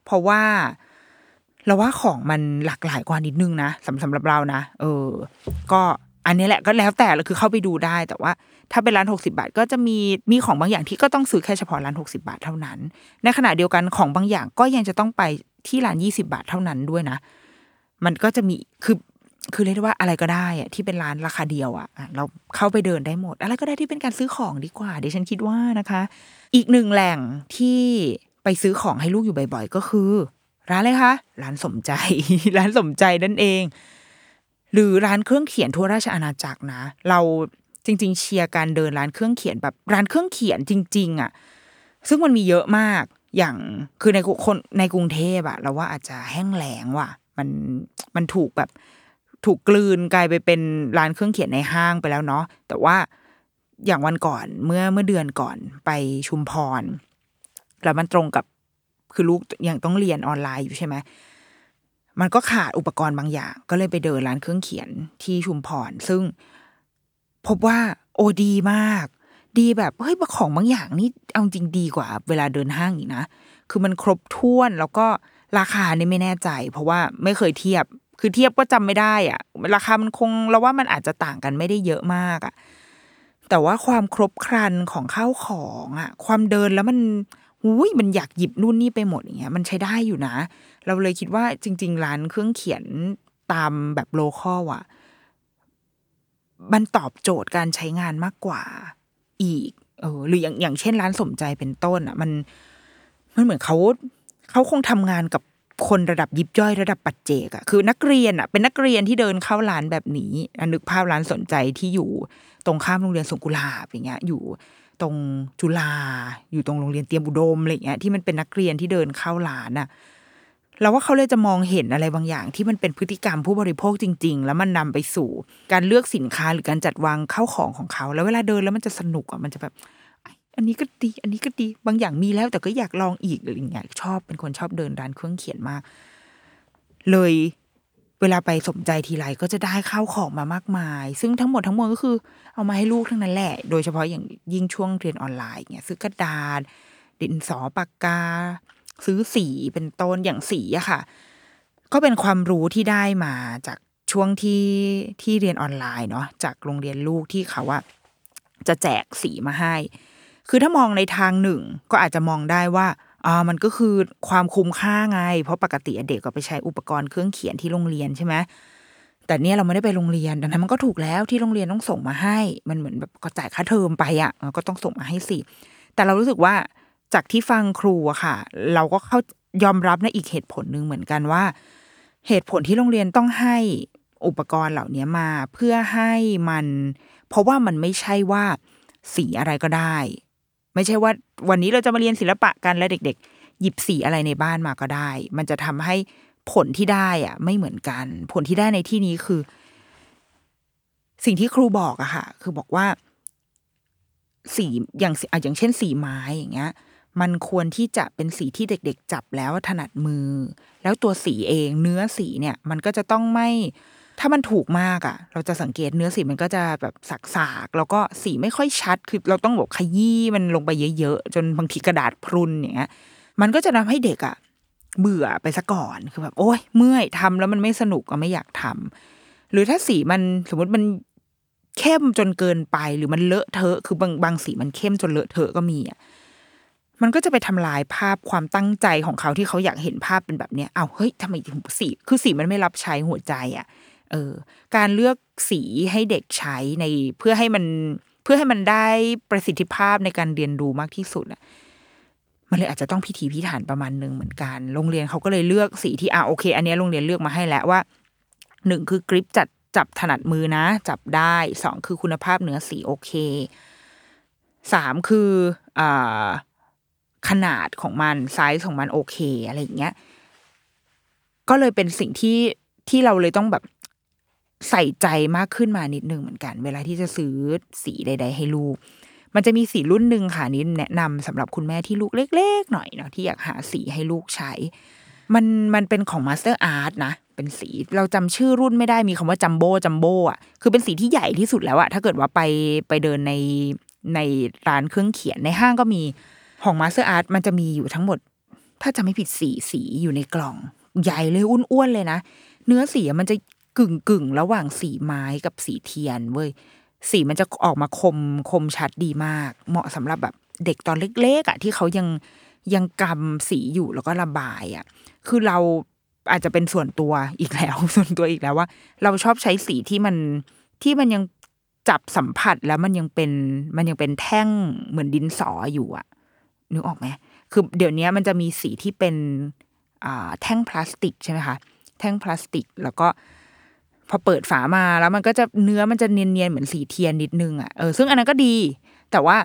เพราะว่าเราว่าของมันหลากหลายกว่านิดนึงนะสำสำหรับเรานะ เออ ก็อันนี้แหละก็แล้วแต่เราคือเข้าไปดูได้ แต่ว่าถ้าเป็นร้านหกสิบาท ก็จะมีมีของบางอย่างที่ก็ต้องซื้อแค่เฉพาะร้านหกสิบาทเท่านั้น ในขณะเดียวกันของบางอย่างก็ยังจะต้องไปที่ร้านยี่สิบาทเท่านั้นด้วยนะ มันก็จะมีคือ คือเรียกได้ว่าอะไรก็ได้อะที่เป็นร้านราคาเดียวอะเราเข้าไปเดินได้หมด อะไรก็ได้ที่เป็นการซื้อของดีกว่าดิฉันคิดว่านะคะ อีกหนึ่งแหล่งที่ไปซื้อของให้ลูกอยู่บ่อย ๆ ก็คือ ร้านอะไรคะร้านสมใจ ร้านสมใจนั่นเอง หรือร้านเครื่องเขียนทั่วราชอาณาจักรนะ เราจริง ๆ เชียร์การเดินร้านเครื่องเขียนแบบร้านเครื่องเขียนจริง ๆอะซึ่งมันมีเยอะมากอย่างคือในคนในกรุงเทพอะเราว่าอาจจะแห้งแล้งว่ะ มันมันถูกแบบ ถูกกลืนกลายไปเป็นร้านเครื่องเขียนในห้างไปแล้วเนาะแต่ว่าอย่างวันก่อนเมื่อเมื่อเดือนก่อนไปชุมพร แล้วมันตรงกับคือลูกยังต้องเรียนออนไลน์อยู่ใช่ไหมมันก็ขาดอุปกรณ์บางอย่าง ก็เลยไปเดินร้านเครื่องเขียนที่ชุมพร ซึ่งพบว่าโอดีมาก ดีแบบเฮ้ยของบางอย่างนี่เอาจริงดีกว่า เวลาเดินห้างอีกนะ คือมันครบถ้วนแล้วก็ราคานี่ไม่แน่ใจ เพราะว่าไม่เคยเทียบ คือเทียบก็จำไม่ได้อะราคามันคงเราว่ามันอาจจะต่างกันไม่ได้เยอะมากอะแต่ว่าความครบครันของข้าวของอะ ความเดินแล้วมันหุยมันอยากหยิบนู่นนี่ไปหมดอย่างเงี้ย มันใช้ได้อยู่นะ เราเลยคิดว่าจริง ๆ ร้านเครื่องเขียนตามแบบโลคอลอะ มันตอบโจทย์การใช้งานมากกว่าอีก เออ หรืออย่างอย่างเช่นร้านสมใจเป็นต้นอะ มันมันเหมือนเขาเขาคงทำงานกับ คนระดับยิบย่อยระดับปัจเจกอะคือนักเรียนอะเป็นนักเรียนที่เดินเข้าร้านแบบนี้นึกภาพร้านสนใจที่อยู่ตรงข้ามโรงเรียนสงกุลาบอย่างเงี้ย อยู่ตรงจุฬาอยู่ตรงโรงเรียนเตรียมอุดมอะไรเงี้ยที่มันเป็นนักเรียนที่เดินเข้าร้านอะเราว่าเขาเลยจะมองเห็นอะไรบางอย่าง ที่มันเป็นพฤติกรรมผู้บริโภคจริง ๆ แล้วมันนำไปสู่ การเลือกสินค้าหรือการจัดวางเข้าของของเขา แล้วเวลาเดินแล้วมันจะสนุกอะมันจะแบบ อันนี้ก็ดี อันนี้ก็ดี บางอย่างมีแล้วแต่ก็อยากลองอีกออย่างเงี้ยชอบเป็นคนชอบเดินร้านเครื่องเขียนมาก เลยเวลาไปสมใจทีไรก็จะได้ข้าวของมามากมาย ซึ่งทั้งหมดทั้งมวลก็คือ เอามาให้ลูกทั้งนั้นแหละ โดยเฉพาะอย่างยิ่งช่วงเรียนออนไลน์เงี้ยซื้อกระดาษ ดินสอปากกา ซื้อสีเป็นต้นอย่างสีอะค่ะ ก็เป็นความรู้ที่ได้มาจากช่วงที่ที่เรียนออนไลน์เนาะจากโรงเรียนลูกที่เขาว่าจะแจกสีมาให้ คือถ้ามองในทางหนึ่ง ก็อาจจะมองได้ว่าอ่ามันก็คือความคุ้มค่าไง เพราะปกติเด็กก็ไปใช้อุปกรณ์เครื่องเขียนที่โรงเรียนใช่ไหมแต่เนี่ยเราไม่ได้ไปโรงเรียนดังนั้นมันก็ถูกแล้วที่โรงเรียนต้องส่งมาให้ มันเหมือนแบบก็จ่ายค่าเทอมไปอะก็ต้องส่งมาให้สิแต่เรารู้สึกว่าจากที่ฟังครูอะค่ะ เราก็เข้ายอมรับในอีกเหตุผลหนึ่งเหมือนกันว่า เหตุผลที่โรงเรียนต้องให้อุปกรณ์เหล่านี้มา เพื่อให้มัน เพราะว่ามันไม่ใช่ว่าสีอะไรก็ได้ ไม่ใช่ว่าวันนี้เราจะมาเรียนศิลปะกันและเด็ก ๆ หยิบสีอะไรในบ้านมาก็ได้ มันจะทำให้ผลที่ได้อะไม่เหมือนกัน ผลที่ได้ในที่นี้คือ สิ่งที่ครูบอกอะค่ะ คือบอกว่า สีอย่างอะอย่างเช่นสีไม้อย่างเงี้ย มันควรที่จะเป็นสีที่เด็ก ๆ จับแล้วถนัดมือ แล้วตัวสีเอง เนื้อสีเนี่ย มันก็จะต้องไม่ ถ้ามันถูกมากอะ่ะ เราจะสังเกตเนื้อสีมันก็จะแบบสักๆแล้วก็สีไม่ค่อยชัด คือเราต้องแบบขยี้มันลงไปเยอะๆ จนบางทีกระดาษพรุนอย่างเงี้ย มันก็จะทำให้เด็กอะ่ะ เบื่อไปซะก่อนคือแบบโอ้ยเมื่อยทำแล้วมันไม่สนุกก็ไม่อยากทำหรือถ้าสีมันสมมติมันเข้มจนเกินไปหรือมันเลอะเทอะ คือบางบางสีมันเข้มจนเลอะเทอะก็มีอะมันก็จะไปทำลายภาพความตั้งใจของเขาที่เขาอยากเห็นภาพเป็นแบบเนี้ยเอาเฮ้ยทำไมถึงสี คือสีมันไม่รับใช้หัวใจอะ เออการเลือกสีให้เด็กใช้ในเพื่อให้มันเพื่อให้มันได้ประสิทธิภาพในการเรียนรู้มากที่สุดอะมันเลยอาจจะต้องพิถีพิถันประมาณหนึ่งเหมือนกัน โรงเรียนเขาก็เลยเลือกสีที่อ่าโอเค อันนี้โรงเรียนเลือกมาให้แล้วว่าหนึ่งคือกริปจัดจับถนัดมือนะ จับได้สองคือคุณภาพเนื้อสีโอเคสามคืออ่าขนาดของมันไซส์ของมันโอเค อะไรอย่างเงี้ยก็เลยเป็นสิ่งที่ที่เราเลยต้องแบบ ใส่ใจมากขึ้นมานิดนึงเหมือนกัน เวลาที่จะซื้อสีใด ๆ ให้ลูก มันจะมีสีรุ่นหนึ่งค่ะนี้แนะนำสำหรับคุณแม่ที่ลูกเล็กๆหน่อยเนาะที่อยากหาสีให้ลูกใช้ มันมันเป็นของ Master Art นะ เป็นสีเราจำชื่อรุ่นไม่ได้มีคำว่าจัมโบ้จัมโบ้อะคือเป็นสีที่ใหญ่ที่สุดแล้วอะถ้าเกิดว่าไปไปเดินในในร้านเครื่องเขียนในห้างก็มีของ Master Art มันจะมีอยู่ทั้งหมด ถ้าจะไม่ผิดสีสีอยู่ในกล่อง ใหญ่เลยอ้วนๆเลยนะเนื้อสีมันจะ กึ่งกึ่งระหว่างสีไม้กับสีเทียนเว้ยสีมันจะออกมาคมคมชัดดีมาก เหมาะสำหรับแบบเด็กตอนเล็กๆอะที่เขายังยังกำสีอยู่แล้วก็ระบายอะคือเราอาจจะเป็นส่วนตัวอีกแล้ว ส่วนตัวอีกแล้วว่า เราชอบใช้สีที่มันที่มันยังจับสัมผัสแล้วมันยังเป็นมันยังเป็นแท่งเหมือนดินสออยู่อะนึกออกไหมคือเดี๋ยวนี้มันจะมีสีที่เป็นอ่าแท่งพลาสติกใช่ไหมคะแท่งพลาสติกแล้วก็ พอเปิดฝามาแล้วมันก็จะเนื้อมันจะเนียนๆเหมือนสีเทียนนิดนึงอะเออซึ่งอันนั้นก็ดี แต่ว่า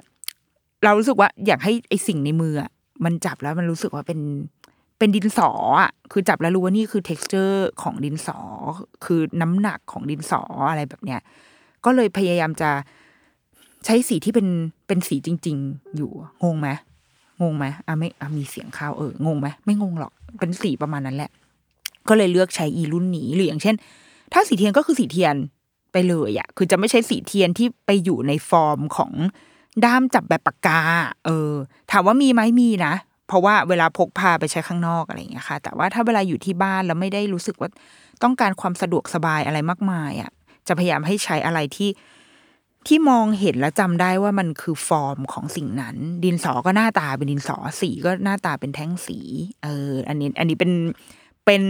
เรารู้สึกว่าอยากให้ไอสิ่งในมืออะมันจับแล้วมันรู้สึกว่าเป็นเป็นดินสออะคือจับแล้วรู้ว่านี่คือ t e x t อร์ของดินสอ คือน้ำหนักของดินสออะไรแบบเนี้ยก็เลยพยายามจะใช้สีที่เป็นเป็นสีจริง ๆ อยู่งงไหมงงไหมอะไม่อะมีเสียงข้าวเอองงไหมไม่งงหรอกเป็นสีประมาณนั้นแหละ ก็เลยเลือกใช้อีรุ่นนี้หรืออย่างเช่น ถ้าสีเทียนก็คือสีเทียนไปเลยอะคือจะไม่ใช้สีเทียนที่ไปอยู่ในฟอร์มของด้ามจับแบบปากกา เออ ถามว่ามีไหมมีนะ เพราะว่าเวลาพกพาไปใช้ข้างนอกอะไรอย่างเงี้ยค่ะ แต่ว่าถ้าเวลาอยู่ที่บ้านแล้วไม่ได้รู้สึกว่าต้องการความสะดวกสบายอะไรมากมายอะจะพยายามให้ใช้อะไรที่ที่มองเห็นแล้วจำได้ว่ามันคือฟอร์มของสิ่งนั้น ดินสอก็หน้าตาเป็นดินสอสีก็หน้าตาเป็นแท่งสี เออ อันนี้ อันนี้เป็นเป็น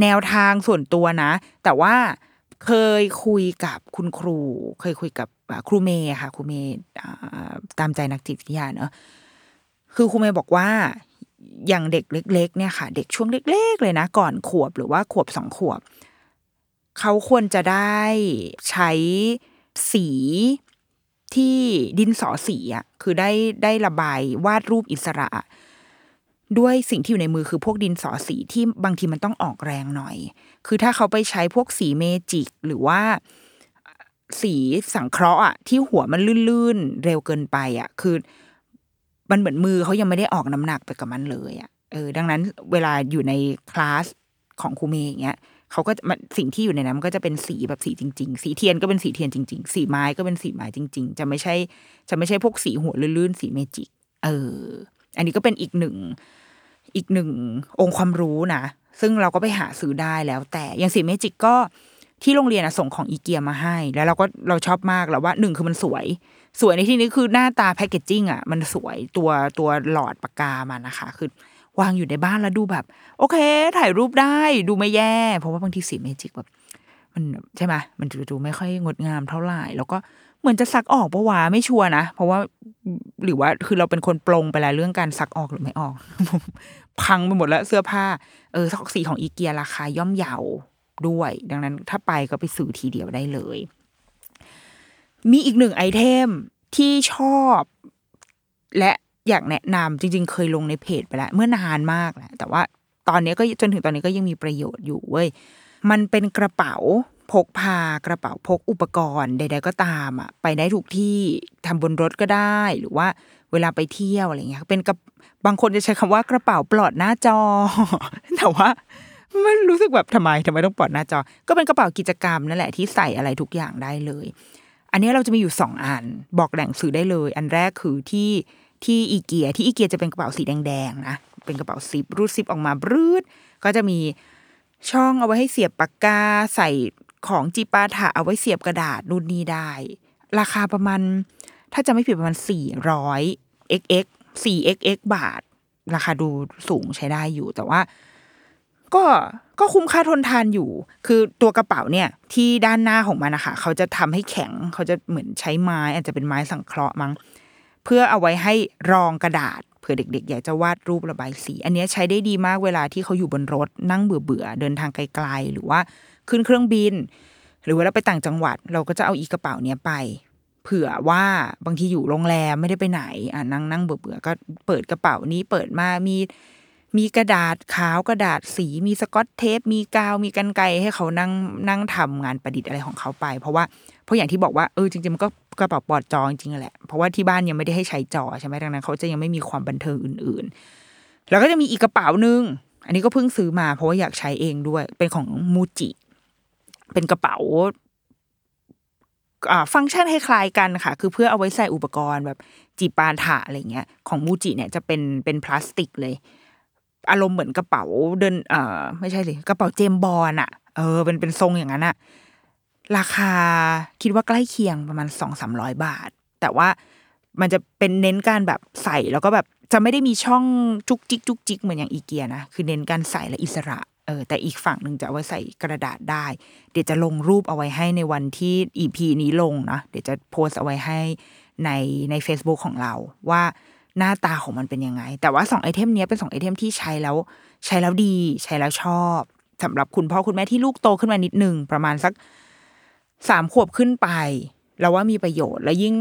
แนวทางส่วนตัวนะ แต่ว่าเคยคุยกับคุณครู เคยคุยกับครูเมย์ค่ะ ครูเมย์ตามใจนักจิตวิทยาเนอะคือครูเมย์บอกว่าอย่างเด็กเล็ก ๆ เนี่ยค่ะ เด็กช่วงเล็ก ๆ เลยนะ ก่อนขวบหรือว่าขวบสองขวบ เขาควรจะได้ใช้สีที่ดินสอสีอะคือได้ได้ระบายวาดรูปอิสระ ด้วยสิ่งที่อยู่ในมือคือพวกดินสอสีที่บางทีมันต้องออกแรงหน่อย คือถ้าเขาไปใช้พวกสีเมจิกหรือว่าสีสังเคราะห์อะที่หัวมันลื่นๆ เร็วเกินไปอะคือ มันเหมือนมือเขายังไม่ได้ออกน้ำหนักไปกับมันเลยอะเออดังนั้นเวลาอยู่ในคลาสของครูเมย์อย่างเงี้ยเขาก็มันสิ่งที่อยู่ในนั้นมันก็จะเป็นสีแบบสีจริง ๆ สีเทียนก็เป็นสีเทียนจริง ๆ สีไม้ก็เป็นสีไม้จริง ๆ จะไม่ใช่ จะไม่ใช่พวกสีหัวลื่นๆ สีเมจิก เออ อันนี้ก็เป็นอีกหนึ่ง อีกหนึ่งองค์ความรู้นะ ซึ่งเราก็ไปหาซื้อได้แล้วแต่อย่างสีเมจิกก็ที่โรงเรียนอะส่งของอีเกียมาให้ แล้วเราก็เราชอบมากแล้วว่าหนึ่งคือมันสวย สวยในที่นี้คือหน้าตาแพคเกจจิ้งอะมันสวยตัวตัวหลอดปากกามันนะคะ คือ วางอยู่ในบ้านแล้วดูแบบ โอเค ถ่ายรูปได้ดูไม่แย่ เพราะว่าบางทีสีเมจิกแบบ มันใช่ไหมมันดูไม่ค่อยงดงามเท่าไหร่ แล้วก็ เหมือนจะซักออกปะวะไม่ชัวร์นะ เพราะว่าหรือว่าคือเราเป็นคนปลงไปแล้วเรื่องการซักออกหรือไม่ออก พังไปหมดแล้วเสื้อผ้า เออสีของอีเกียราคาย่อมเยาด้วย ดังนั้นถ้าไปก็ไปซื้อทีเดียวได้เลย มีอีกหนึ่งไอเทมที่ชอบ และอยากแนะนำจริง ๆ เคยลงในเพจไปแล้วเมื่อนานมากแล้วแต่ว่าตอนนี้ก็จนถึงตอนนี้ก็ยังมีประโยชน์อยู่เว้ย มันเป็นกระเป๋า พกพากระเป๋าพกอุปกรณ์ใด ๆ ก็ตามอะไปได้ทุกที่ทำบนรถก็ได้ หรือว่าเวลาไปเที่ยวอะไรเงี้ยเป็นกับบางคนจะใช้คำว่ากระเป๋าปลอดหน้าจอ แต่ว่ามันรู้สึกแบบทำไมทำไมต้องปลอดหน้าจอ ก็เป็นกระเป๋ากิจกรรมนั่นแหละที่ใส่อะไรทุกอย่างได้เลย อันนี้เราจะมีอยู่สองอัน บอกแหล่งซื้อได้เลย อันแรกคือที่ที่อีเกียที่อีเกียจะเป็นกระเป๋าสีแดงๆนะเป็นกระเป๋าซิปรูดซิปออกมาบรืดก็จะมีช่องเอาไว้ให้เสียบปากกาใส่ ของจีปาถะเอาไว้เสียบกระดาษนู่นนี่ได้ ราคาประมาณ ถ้าจะไม่ผิดประมาณสี่ร้อย xx สี่ xx บาท ราคาดูสูงใช้ได้อยู่ แต่ว่า ก็ก็คุ้มค่าทนทานอยู่ คือตัวกระเป๋าเนี่ย ที่ด้านหน้าของมันนะคะเขาจะทำให้แข็ง เขาจะเหมือนใช้ไม้ อาจจะเป็นไม้สังเคราะห์มั้งเพื่อเอาไว้ให้รองกระดาษเผื่อเด็ก ๆ อยากจะวาดรูประบายสี อันนี้ใช้ได้ดีมากเวลาที่เขาอยู่บนรถนั่งเบื่อๆเดินทางไกลๆ หรือว่า ขึ้นเครื่องบิน หรือว่าเราไปต่างจังหวัด เราก็จะเอาอีกระเป๋าเนี้ยไป เผื่อว่าบางทีอยู่โรงแรมไม่ได้ไปไหนอะนั่งนั่งเบื่อๆก็เปิดกระเป๋านี้เปิดมามีมีกระดาษขาวกระดาษสีมีสกอตเทป มีกาวมีกันไกให้เขานั่งนั่งทำงานประดิษฐ์อะไรของเขาไป เพราะว่าเพราะอย่างที่บอกว่าเออจริงๆมันก็กระเป๋าปลอดจอจริงๆแหละเพราะว่าที่บ้านยังไม่ได้ให้ใช้จอใช่ไหมดังนั้นเขาจะยังไม่มีความบันเทิงอื่นๆ แล้วก็จะมีอีกกระเป๋านึง อันนี้ก็เพิ่งซื้อมาเพราะว่าอยากใช้เองด้วยเป็นของมูจิ เป็นกระเป๋าฟังก์ชันคล้ายๆกันค่ะ คือเพื่อเอาไว้ใส่อุปกรณ์แบบจีปาถะอะไรเงี้ย ของมูจิเนี่ยจะเป็นเป็นพลาสติกเลย อารมณ์เหมือนกระเป๋าเดิน เออไม่ใช่เลยกระเป๋าเจมบอลอะเออเป็นเป็นทรงอย่างนั้นอะราคาคิดว่าใกล้เคียงประมาณสองสามร้อยบาท แต่ว่ามันจะเป็นเน้นการแบบใส่แล้วก็แบบจะไม่ได้มีช่องจุกจิกจุกจิกเหมือนอย่างอีเกียนะ คือเน้นการใส่และอิสระ เออแต่อีกฝั่งหนึ่งจะเอาไว้ใส่กระดาษได้ เดี๋ยวจะลงรูปเอาไว้ให้ในวันที่อีพีนี้ลงนะเดี๋ยวจะโพสเอาไว้ให้ในใน Facebook ของเราว่าหน้าตาของมันเป็นยังไง แต่ว่าสองไอเทมนี้เป็นสองไอเทมที่ใช้แล้ว ใช้แล้วดี ใช้แล้วชอบสำหรับคุณพ่อคุณแม่ที่ลูกโตขึ้นมานิดนึงประมาณสักสามขวบขึ้นไป เราว่ามีประโยชน์ แล้วยิ่ง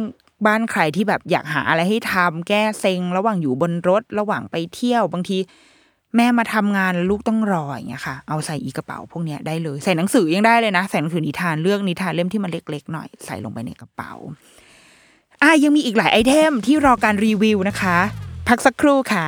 บ้านใครที่แบบอยากหาอะไรให้ทำแก้เซ็ง ระหว่างอยู่บนรถ ระหว่างไปเที่ยวบางที แม่มาทำงานลูกต้องรออย่างเงี้ยค่ะ เอาใส่อีกระเป๋าพวกเนี้ยได้เลย ใส่หนังสือยังได้เลยนะ ใส่หนังสือนิทานเลือกนิทานเล่มที่มันเล็กๆหน่อยใส่ลงไปในกระเป๋า อะยังมีอีกหลายไอเทมที่รอการรีวิวนะคะ พักสักครู่ค่ะ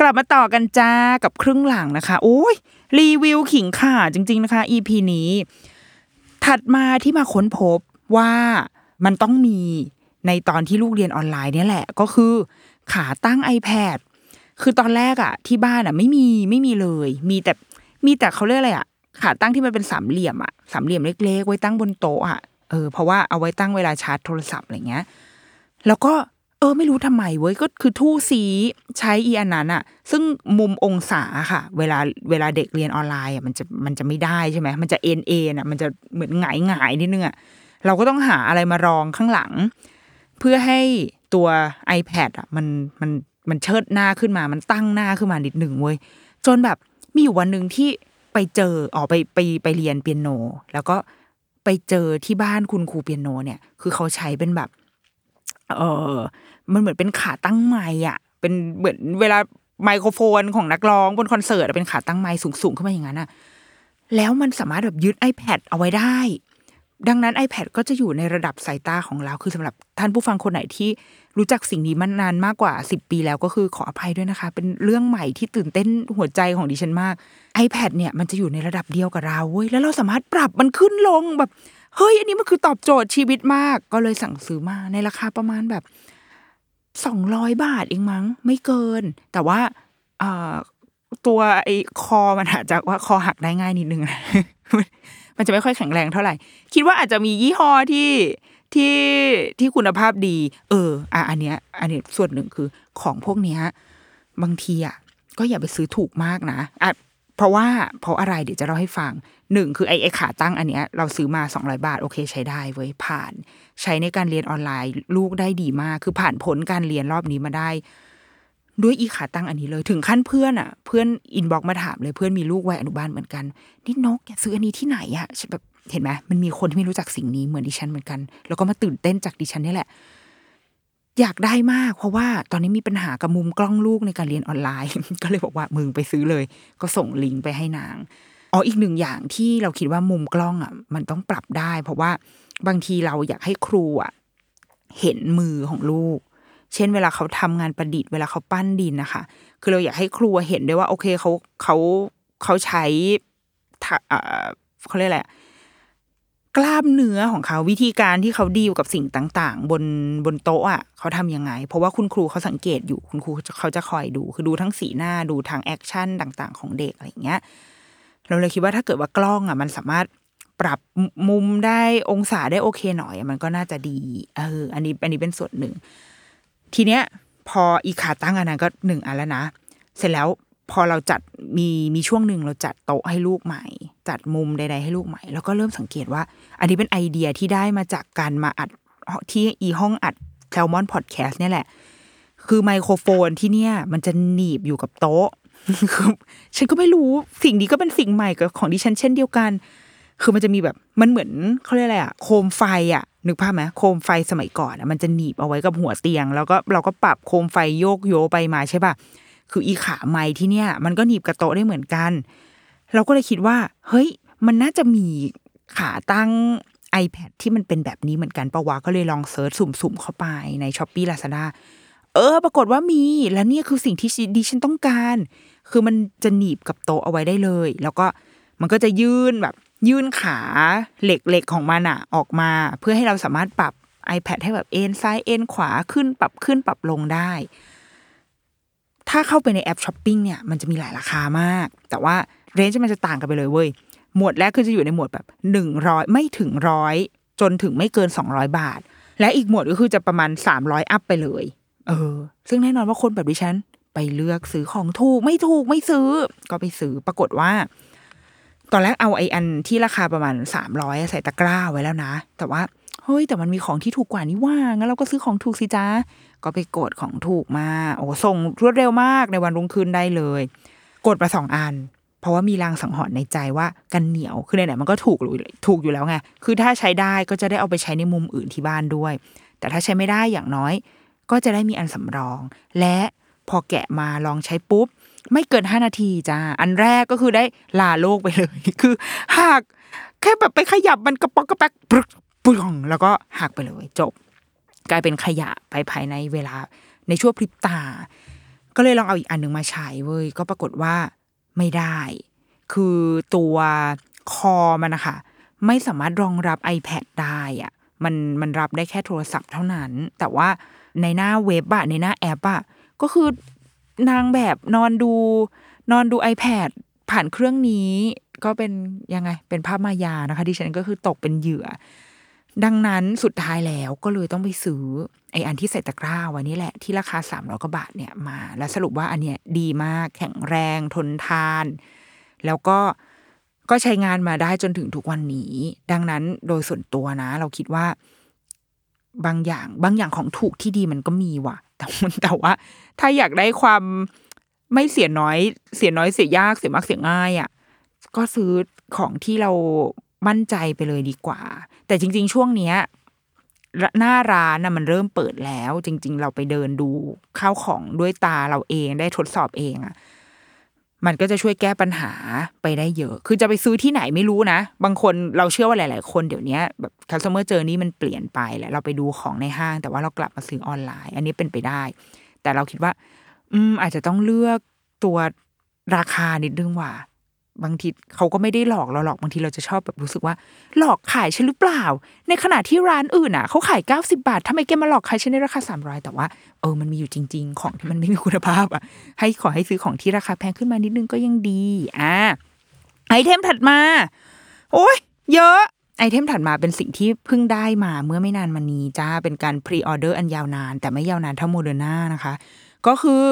กลับมาต่อกันจ้ากับครึ่งหลังนะคะโอ้ยรีวิวขิงข่าจริง ๆนะคะ EP นี้ ถัดมาที่มาค้นพบว่ามันต้องมีในตอนที่ลูกเรียนออนไลน์เนี่ยแหละ ก็คือขาตั้ง iPad คือตอนแรกอะที่บ้านอะไม่มีไม่มีเลย มีแต่มีแต่เขาเรียกอะไรอะขาตั้งที่มันเป็นสามเหลี่ยมอะสามเหลี่ยมเล็ก ๆ ไว้ตั้งบนโต๊ะอะเออเพราะว่าเอาไว้ตั้งเวลาชาร์จโทรศัพท์อะไรเงี้ย แล้วก็ เออไม่รู้ทำไมเว้ยก็คือทู่สีใช้อีอันนั้นอะซึ่งมุมองศาค่ะ เวลาเวลาเด็กเรียนออนไลน์อะมันจะมันจะไม่ได้ใช่ไหมมันจะเอ็นเอ็นอะมันจะเหมือนหงายหงายนิดนึงอะเราก็ต้องหาอะไรมารองข้างหลัง เพื่อให้ตัว iPad อะมันมันมันเชิดหน้าขึ้นมา มันตั้งหน้าขึ้นมานิดหนึ่งเว้ยจนแบบมีอยู่วันหนึ่งที่ไปเจออ๋อไปไปไปเรียนเปียโน แล้วก็ไปเจอที่บ้านคุณครูเปียโนเนี่ย คือเขาใช้เป็นแบบ เออมันเหมือนเป็นขาตั้งไม้อะ เป็นเหมือนเวลาไมโครโฟนของนักร้องบนคอนเสิร์ตเป็นขาตั้งไม้สูงๆขึ้นมาอย่างนั้นอะแล้วมันสามารถแบบยึด iPad เอาไว้ได้ ดังนั้น iPad ก็จะอยู่ในระดับสายตาของเรา คือสำหรับท่านผู้ฟังคนไหนที่รู้จักสิ่งนี้มานานมากกว่า 10 ปีแล้วก็คือขออภัยด้วยนะคะ เป็นเรื่องใหม่ที่ตื่นเต้นหัวใจของดิฉันมาก iPad เนี่ยมันจะอยู่ในระดับเดียวกับเราเว้ยแล้วเราสามารถปรับมันขึ้นลงแบบ เฮ้ย อันนี้มันคือตอบโจทย์ชีวิตมาก ก็เลยสั่งซื้อมาในราคาประมาณแบบสองร้อยบาทเองมั้ง ไม่เกิน แต่ว่าตัวไอ้คอมันอาจจะว่าคอหักได้ง่ายนิดนึงมันจะไม่ค่อยแข็งแรงเท่าไหร่ คิดว่าอาจจะมียี่ห้อที่ที่ที่คุณภาพดี เออ อะอันเนี้ย อันนี้ส่วนหนึ่งคือของพวกเนี้ย บางทีอะก็อย่าไปซื้อถูกมากนะอะ เพราะว่าเพราะอะไรเดี๋ยวจะเล่าให้ฟังหนึ่งคือไอ้ไอ้ขาตั้งอันเนี้ยเราซื้อมาสองร้อยบาท โอเคใช้ได้เว้ยผ่าน ใช้ในการเรียนออนไลน์ลูกได้ดีมาก คือผ่านผลการเรียนรอบนี้มาได้ ด้วยอีขาตั้งอันนี้เลยถึงขั้นเพื่อนอะ เพื่อน inbox มาถามเลยเพื่อนมีลูกวัยอนุบาลเหมือนกันนี่นกซื้ออันนี้ที่ไหนอะแบบเห็นไหมมันมีคนที่ไม่รู้จักสิ่งนี้เหมือนดิฉันเหมือนกัน แล้วก็มาตื่นเต้นจากดิฉันนี่แหละ อยากได้มาก เพราะว่าตอนนี้มีปัญหากับมุมกล้องลูกในการเรียนออนไลน์ ก็เลยบอกว่ามึงไปซื้อเลย ก็ส่งลิงก์ไปให้นางอ๋ออีกหนึ่งอย่างที่เราคิดว่ามุมกล้องอะ มันต้องปรับได้ เพราะว่าบางทีเราอยากให้ครูอะเห็นมือของลูก เช่น เวลาเขาทำงานประดิษฐ์เวลาเขาปั้นดินนะคะ คือเราอยากให้ครูเห็นด้วยว่า โอเคเขาเขาเขาใช้ทะเอ่อเขาเรียกอะไรอะ กล้ามเนื้อของเขาวิธีการที่เขาดีลกับสิ่งต่าง ๆ บนบนโต๊ะอะเขาทำยังไง เพราะว่าคุณครูเขาสังเกตอยู่คุณครูเขาจะคอยดู คือดูทั้งสีหน้าดูทางแอคชั่นต่าง ๆ ของเด็กอะไรอย่างเงี้ยเราเลยคิดว่าถ้าเกิดว่ากล้องอะ มันสามารถปรับมุมได้องศาได้โอเคหน่อย มันก็น่าจะดีเอออันนี้อันนี้เป็นส่วนหนึ่ง ทีเนี้ย พออีขาตั้งอันนั้นก็หนึ่งอันแล้วนะเสร็จแล้ว พอเราจัดมีมีช่วงหนึ่งเราจัดโต๊ะให้ลูกใหม่ จัดมุมใดๆให้ลูกใหม่ แล้วก็เริ่มสังเกตว่า อันนี้เป็นไอเดียที่ได้มาจากการมาอัดที่อีห้องอัดแซลมอนพอดแคสต์เนี่ยแหละ คือไมโครโฟนที่เนี่ย มันจะหนีบอยู่กับโต๊ะคือฉันก็ไม่รู้สิ่งนี้ก็เป็นสิ่งใหม่กับของดิฉันเช่นเดียวกัน คือมันจะมีแบบมันเหมือนเขาเรียกอะไรอะโคมไฟอะนึกภาพไหมโคมไฟสมัยก่อนอะมันจะหนีบเอาไว้กับหัวเตียง แล้วก็เราก็ปรับโคมไฟโยกโยไปมาใช่ป่ะ คืออีขาไม้ที่เนี่ย มันก็หนีบกับโต๊ะได้เหมือนกัน เราก็เลยคิดว่า เฮ้ย มันน่าจะมีขาตั้ง iPad ที่มันเป็นแบบนี้เหมือนกันปะวะก็เลยลอง search สุ่มๆเข้าไปใน Shopee Lazada เออ ปรากฏว่ามีและเนี่ยคือสิ่งที่ดิฉันต้องการ คือมันจะหนีบกับโต๊ะเอาไว้ได้เลย แล้วก็มันก็จะยื่นแบบ ยื่นขาเหล็กๆของมันอะออกมา เพื่อให้เราสามารถปรับ iPad ให้แบบเอ็นซ้ายเอ็นขวาขึ้นปรับขึ้นปรับลงได้ ถ้าเข้าไปในแอปช้อปปิ้งเนี่ยมันจะมีหลายราคามาก แต่ว่า range มันจะต่างกันไปเลยเว้ยหมวดแรกคือจะอยู่ในหมวดแบบหนึ่งร้อยไม่ถึงร้อยจนถึงไม่เกินสองร้อยบาท และอีกหมวดก็คือจะประมาณสามร้อย up ไปเลย เออ ซึ่งแน่นอนว่าคนแบบดิฉันไปเลือกซื้อของถูกไม่ถูกไม่ซื้อ ก็ไปซื้อปรากฏว่า ตอนแรกเอาไอ้อันที่ราคาประมาณสามร้อยใส่ตะกร้าไว้แล้วนะ แต่ว่า เฮ้ยแต่มันมีของที่ถูกกว่านี่ว่างั้นเราก็ซื้อของถูกสิจ้าก็ไปกดของถูกมา โอ้ส่งรวดเร็วมากในวันรุ่งขึ้นได้เลย กดมาสองอัน เพราะว่ามีรางสังหรณ์ในใจว่ากันเหนียวคือไหนๆมันก็ถูกอยู่ถูกอยู่แล้วไงคือถ้าใช้ได้ก็จะได้เอาไปใช้ในมุมอื่นที่บ้านด้วย แต่ถ้าใช้ไม่ได้อย่างน้อย ก็จะได้มีอันสำรอง และพอแกะมาลองใช้ปุ๊บ ไม่เกินห้านาทีจ้าอันแรกก็คือได้ลาโลกไปเลย คือหักแค่แบบไปขยับมันกระปอกกระแปก ปรึกปึ้งแล้วก็หักไปเลยจบ กลายเป็นขยะไปภายในเวลาในช่วงพริบตา ก็เลยลองเอาอีกอันหนึ่งมาใช้เว้ยก็ปรากฏว่าไม่ได้ คือตัวคอมันนะคะไม่สามารถรองรับ iPad ได้อะมันมันรับได้แค่โทรศัพท์เท่านั้น แต่ว่าในหน้าเว็บอะในหน้าแอปอะก็คือนางแบบนอนดู นอนดู iPad ผ่านเครื่องนี้ ก็เป็นยังไงเป็นภาพมายานะคะ ดิฉันก็คือตกเป็นเหยื่อ ดังนั้นสุดท้ายแล้วก็เลยต้องไปซื้อไออันที่ใส่ตะกร้าว้นี่แหละที่ราคาสามร้อยกว่าบาทเนี่ยมา แล้วสรุปว่าอันเนี้ยดีมากแข็งแรงทนทาน แล้วก็ก็ใช้งานมาได้จนถึงทุกวันนี้ ดังนั้นโดยส่วนตัวนะ เราคิดว่า บางอย่างบางอย่างของถูกที่ดีมันก็มีว่ะ แต่แต่ว่า ถ้าอยากได้ความไม่เสียน้อย เสียน้อยเสียยากเสียมากเสียง่ายอะก็ซื้อของที่เรา มั่นใจไปเลยดีกว่า แต่จริง ๆ ช่วงเนี้ยหน้าร้านนะมันเริ่มเปิดแล้ว จริง ๆ เราไปเดินดูข้าวของด้วยตาเราเองได้ทดสอบเองอะมันก็จะช่วยแก้ปัญหาไปได้เยอะ คือจะไปซื้อที่ไหนไม่รู้นะ บางคนเราเชื่อว่าหลาย ๆ คนเดี๋ยวนี้แบบ customer journey มันเปลี่ยนไปแหละ เราไปดูของในห้าง แต่ว่าเรากลับมาซื้อออนไลน์ อันนี้เป็นไปได้ แต่เราคิดว่า อืม อาจจะต้องเลือกตัวราคานิดนึงว่า บางทีเขาก็ไม่ได้หลอกเราหรอกบางทีเราจะชอบแบบรู้สึกว่า หลอกขายฉันหรือเปล่า ในขณะที่ร้านอื่นอะเขาขายเก้าสิบาททำไมแกมาหลอกขายฉันในราคาสามร้อยแต่ว่าเออมันมีอยู่จริง ๆ ของที่มันไม่มีคุณภาพอะ ให้ขอให้ซื้อของที่ราคาแพงขึ้นมานิดนึงก็ยังดีอ่า item ถัดมา โอ้ยเยอะ item ถัดมาเป็นสิ่งที่เพิ่งได้มาเมื่อไม่นานมานี้จ้าเป็นการ pre-order อันยาวนาน แต่ไม่ยาวนานเท่าโมเดอร์นานะคะ ก็คือ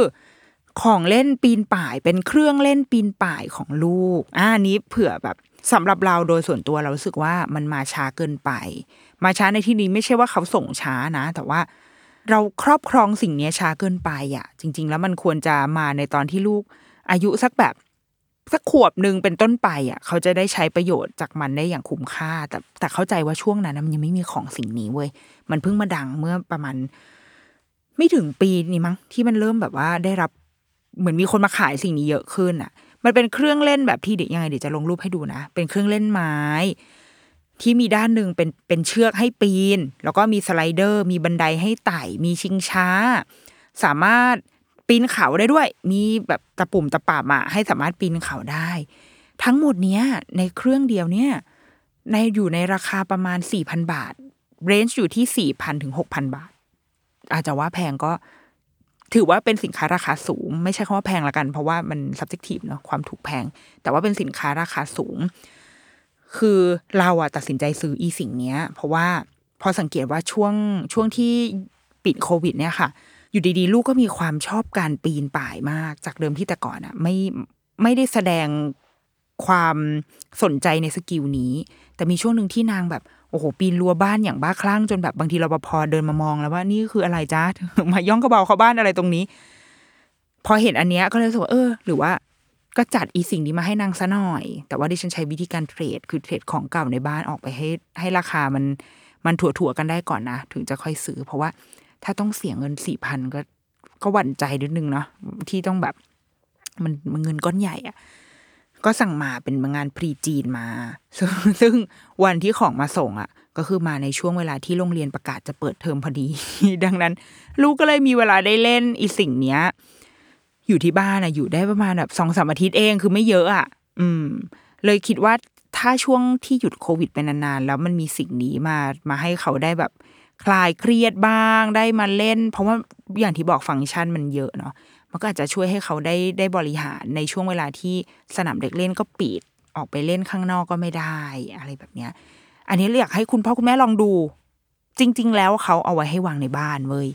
ของเล่นปีนป่าย เป็นเครื่องเล่นปีนป่ายของลูกอ่านี้เผื่อแบบสำหรับเราโดยส่วนตัวเรารู้สึกว่ามันมาช้าเกินไป มาช้าในที่นี้ไม่ใช่ว่าเขาส่งช้านะ แต่ว่าเราครอบครองสิ่งนี้ช้าเกินไปอะ จริง ๆ แล้วมันควรจะมาในตอนที่ลูก อายุสักแบบสักขวบหนึ่งเป็นต้นไปอะ เขาจะได้ใช้ประโยชน์จากมันได้อย่างคุ้มค่า แต่แต่เข้าใจว่าช่วงนั้นมันยังไม่มีของสิ่งนี้เว้ยมันเพิ่งมาดังเมื่อประมาณ ไม่ถึงปีนี้มั้งที่มันเริ่มแบบว่าได้รับ เหมือนมีคนมาขายสิ่งนี้เยอะขึ้นอะ มันเป็นเครื่องเล่นแบบที่เด็กยังไงเดี๋ยวจะลงรูปให้ดูนะ เป็นเครื่องเล่นไม้ ที่มีด้านหนึ่งเป็นเป็นเชือกให้ปีน แล้วก็มีสไลเดอร์ มีบันไดให้ไต่ มีชิงช้า สามารถปีนเขาได้ด้วย มีแบบตะปุ่มตะป่ามาให้สามารถปีนเขาได้ ทั้งหมดเนี้ยในเครื่องเดียวเนี่ยในอยู่ในราคาประมาณสี่พันบาทเรนจ์อยู่ที่สี่พันถึงหกพันบาท อาจจะว่าแพงก็ ถือว่าเป็นสินค้าราคาสูง ไม่ใช่คำว่าแพงละกัน เพราะว่ามัน subjective เนาะความถูกแพง แต่ว่าเป็นสินค้าราคาสูง คือเราอะตัดสินใจซื้ออีสิ่งเนี้ย เพราะว่าพอสังเกตว่าช่วงช่วงที่ปิดโควิด เนี่ยค่ะ อยู่ดีๆ ลูกก็มีความชอบการปีนป่ายมาก จากเดิมที่แต่ก่อนอะไม่ไม่ได้แสดงความสนใจในสกิลนี้ แต่มีช่วงหนึ่งที่นางแบบ อ้โหปีนรั้วบ้านอย่างบ้าคลั่งจนแบบบางทีเราพอเดินมามองแล้วว่านี่คืออะไรจ้ามาย่องกระเบาเข้าบ้านอะไรตรงนี้ พอเห็นอันเนี้ยก็เลยรู้สึกว่าเออ หรือว่าก็จัดอีสิ่งนี้มาให้นางซะหน่อย แต่ว่าดิฉันใช้วิธีการเทรด คือเทรดของเก่าในบ้านออกไปให้ ให้ราคามันมันถั่วๆกันได้ก่อนนะ ถึงจะค่อยซื้อ เพราะว่าถ้าต้องเสียเงินสี่พันก็ก็หวั่นใจนิดนึงเนาะที่ต้องแบบ มันมันเงินก้อนใหญ่อะ ก็สั่งมาเป็นงานพรีจีนมา ซึ่งวันที่ของมาส่งอะ ก็คือมาในช่วงเวลาที่โรงเรียนประกาศจะเปิดเทอมพอดี ดังนั้น ลูกก็เลยมีเวลาได้เล่นอีสิ่งเนี้ย อยู่ที่บ้านอะ อยู่ได้ประมาณแบบสองสามอาทิตย์เองคือไม่เยอะอะ อืม เลยคิดว่าถ้าช่วงที่หยุดโควิดไปนานๆ แล้วมันมีสิ่งนี้มามาให้เขาได้แบบคลายเครียดบ้างได้มาเล่น เพราะว่าอย่างที่บอกฟังก์ชันมันเยอะเนาะ มันก็อาจจะช่วยให้เขาได้ได้บริหารในช่วงเวลาที่สนามเด็กเล่นก็ปิดออกไปเล่นข้างนอกก็ไม่ได้อะไรแบบเนี้ย อันนี้อยกให้คุณพ่อคุณแม่ลองดู จริง ๆ แล้วเขาเอาไว้ให้วางในบ้านเว้ย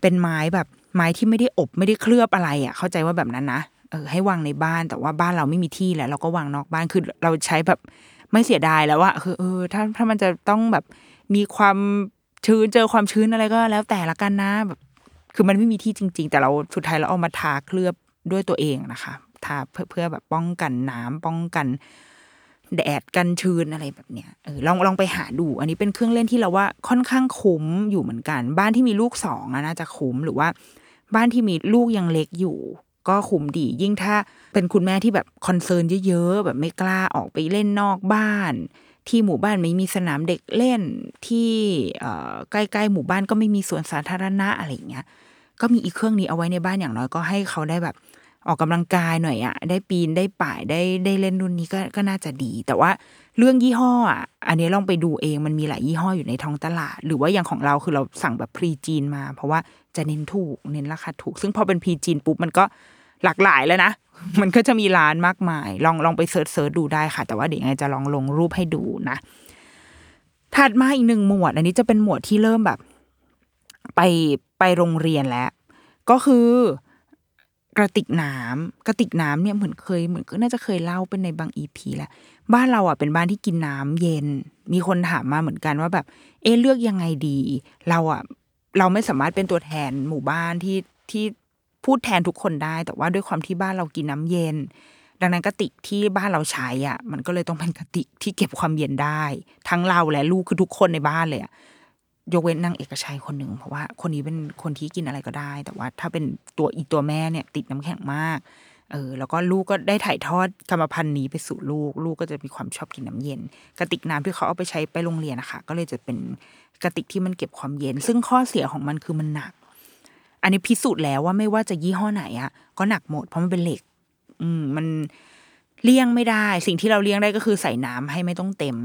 เป็นไม้แบบไม้ที่ไม่ได้อบไม่ได้เคลือบอะไรอะ เข้าใจว่าแบบนั้นนะเออให้วางในบ้านแต่ว่าบ้านเราไม่มีที่แล้ว เราก็วางนอกบ้านคือเราใช้แบบไม่เสียดายแล้วว่าคือเออถ้าถ้ามันจะต้องแบบมีความชื้นเจอความชื้นอะไรก็แล้วแต่ละกันนะ แบบ คือมันไม่มีที่จริง ๆ แต่เราสุดท้ายเราเอามาทาเคลือบด้วยตัวเองนะคะทาเพื่อเพื่อแบบป้องกันน้ำป้องกันแดดกันชื้นอะไรแบบเนี้ยเออลองลองไปหาดู อันนี้เป็นเครื่องเล่นที่เราว่าค่อนข้างคุ้มอยู่เหมือนกัน บ้านที่มีลูกสองน่าจะคุ้มหรือว่า บ้านที่มีลูกยังเล็กอยู่ ก็คุ้มดียิ่งถ้าเป็นคุณแม่ที่แบบ concern เยอะๆแบบไม่กล้าออกไปเล่นนอกบ้าน ที่หมู่บ้านไม่มีสนามเด็กเล่นที่ใกล้ๆหมู่บ้านก็ไม่มีสวนสาธารณะอะไรอย่างเงี้ย ก็มีอีกเครื่องนี้เอาไว้ในบ้านอย่างน้อยก็ให้เขาได้แบบ ออกกำลังกายหน่อยอะได้ปีนได้ป่ายได้ได้เล่นรุ่นนี้ก็ก็น่าจะดี แต่ว่าเรื่องยี่ห้ออะอันนี้ลองไปดูเองมันมีหลายยี่ห้ออยู่ในท้องตลาด หรือว่าอย่างของเราคือเราสั่งแบบ pre จีนมา เพราะว่าจะเน้นถูกเน้นราคาถูก ซึ่งพอเป็น pre จีนปุ๊บมันก็หลากหลายแล้วนะ มันก็จะมีร้านมากมาย ลองลองไป search search ดูได้ค่ะ แต่ว่าเดี๋ยวไงจะลองลงรูปให้ดูนะ ถัดมาอีกหนึ่งหมวด อันนี้จะเป็นหมวดที่เริ่มแบบ ไปไปโรงเรียนแล้ว ก็คือกระติกน้ำกระติกน้ำเนี่ยเหมือนเคยเหมือนก็น่าจะเคยเล่าเป็นในบาง EP แล้วบ้านเราอะเป็นบ้านที่กินน้ำเย็น มีคนถามมาเหมือนกันว่าแบบ เอ๊เลือกยังไงดี เราอะเราไม่สามารถเป็นตัวแทนหมู่บ้านที่ที่พูดแทนทุกคนได้ แต่ว่าด้วยความที่บ้านเรากินน้ำเย็น ดังนั้นกระติกที่บ้านเราใช้อะ มันก็เลยต้องเป็นกระติกที่เก็บความเย็นได้ ทั้งเราและลูกคือทุกคนในบ้านเลยอะ ยกเว้นนางเอกชัยคนหนึ่งเพราะว่าคนนี้เป็นคนที่กินอะไรก็ได้ แต่ว่าถ้าเป็นตัวอีตัวแม่เนี่ย ติดน้ำแข็งมาก เออ แล้วก็ลูกก็ได้ถ่ายทอดกรรมพันธุ์นี้ไปสู่ลูก ลูกก็จะมีความชอบกินน้ำเย็น กระติกน้ำที่เขาเอาไปใช้ไปโรงเรียนนะคะก็เลยจะเป็นกระติกที่มันเก็บความเย็น ซึ่งข้อเสียของมันคือมันหนัก อันนี้พิสูจน์แล้วว่าไม่ว่าจะยี่ห้อไหนอะก็หนักหมดเพราะมันเป็นเหล็ก อืมมันเลี่ยงไม่ได้ สิ่งที่เราเลี่ยงได้ก็คือใส่น้ำให้ไม่ต้องเต็ม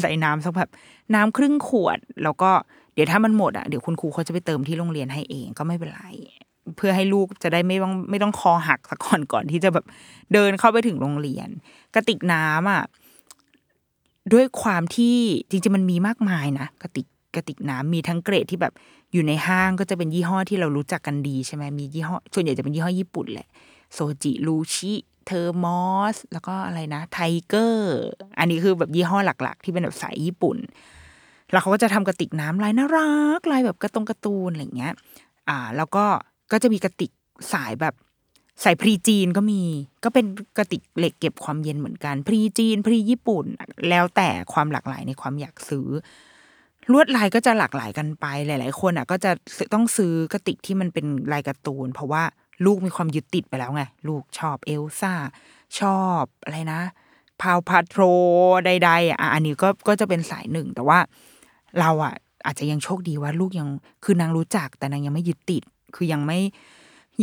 ใส่น้ำสักแบบน้ำครึ่งขวด แล้วก็ ดี๋ยวถ้ามันหมดอะเดี๋ยวคุณครูเขาจะไปเติมที่โรงเรียนให้เองก็ไม่เป็นไร เพื่อให้ลูกจะได้ไม่ต้องไม่ต้องคอหักสักก่อนก่อนที่จะแบบเดินเข้าไปถึงโรงเรียน กระติกน้ำอะด้วยความที่จริงๆมันมีมากมายนะกระติกกระติกน้ำมีทั้งเกรดที่แบบอยู่ในห้างก็จะเป็นยี่ห้อที่เรารู้จักกันดีใช่ไหมมียี่ห้อส่วนใหญ่จะเป็นยี่ห้อญี่ปุ่นแหละ Zojirushi Thermos แล้วก็อะไรนะ Tiger อันนี้คือแบบยี่ห้อหลัก ๆ ที่เป็นแบบสายญี่ปุ่น แล้วเขาก็จะทำกระติกน้ำลายน่ารักลายแบบกระตรงการ์ตูนอะไรเงี้ย อ่า แล้วก็ก็จะมีกระติกสายแบบสายพรีจีนก็มี ก็เป็นกระติกเหล็กเก็บความเย็นเหมือนกัน พรีจีน พรีญี่ปุ่น แล้วแต่ความหลากหลายในความอยากซื้อ ลวดลายก็จะหลากหลายกันไป หลาย ๆ คนอะ ก็จะต้องซื้อกระติกที่มันเป็นลายการ์ตูน เพราะว่าลูกมีความยึดติดไปแล้วไง ลูกชอบเอลซ่า ชอบอะไรนะพาวพาโทรใดๆอะ อันนี้ก็ก็จะเป็นสายหนึ่ง แต่ว่า เราอะอาจจะยังโชคดีว่าลูกยังคือนางรู้จัก แต่นางยังไม่ยึดติด คือยังไม่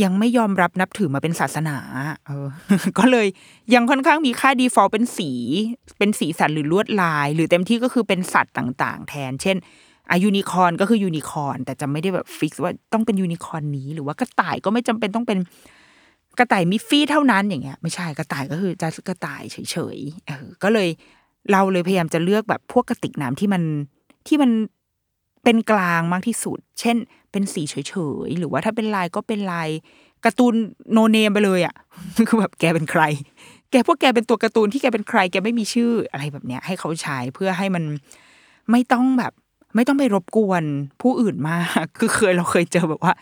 ยังไม่ยอมรับนับถือมาเป็นศาสนา เออ ก็เลยยังค่อนข้างมีค่า default เป็นสี เป็นสีสันหรือลวดลาย หรือเต็มที่ก็คือเป็นสัตว์ต่างๆ แทน เช่นอายูนิคอนก็คือยูนิคอนแต่จะไม่ได้แบบ fix ว่าต้องเป็นยูนิคอนนี้ หรือว่ากระต่ายก็ไม่จำเป็นต้องเป็นกระต่าย Miffy เท่านั้นอย่างเงี้ย ไม่ใช่กระต่ายก็คือจะกระต่ายเฉยๆเออก็เลยเราเลยพยายามจะเลือกแบบพวกกระติกน้ำที่มัน ที่มันเป็นกลางมากที่สุด เช่น เป็นสีเฉยๆ หรือว่าถ้าเป็นลายก็เป็นลายการ์ตูนโนเนมไปเลยอะ่ะ คือแบบแกเป็นใคร แกพวกแกเป็นตัวการ์ตูนที่แกเป็นใคร แกไม่มีชื่ออะไรแบบเนี้ย ให้เขาใช้เพื่อให้มันไม่ต้องแบบ ไม่ต้องไปรบกวนผู้อื่นมาก คือเคยเราเคยเจอแบบว่า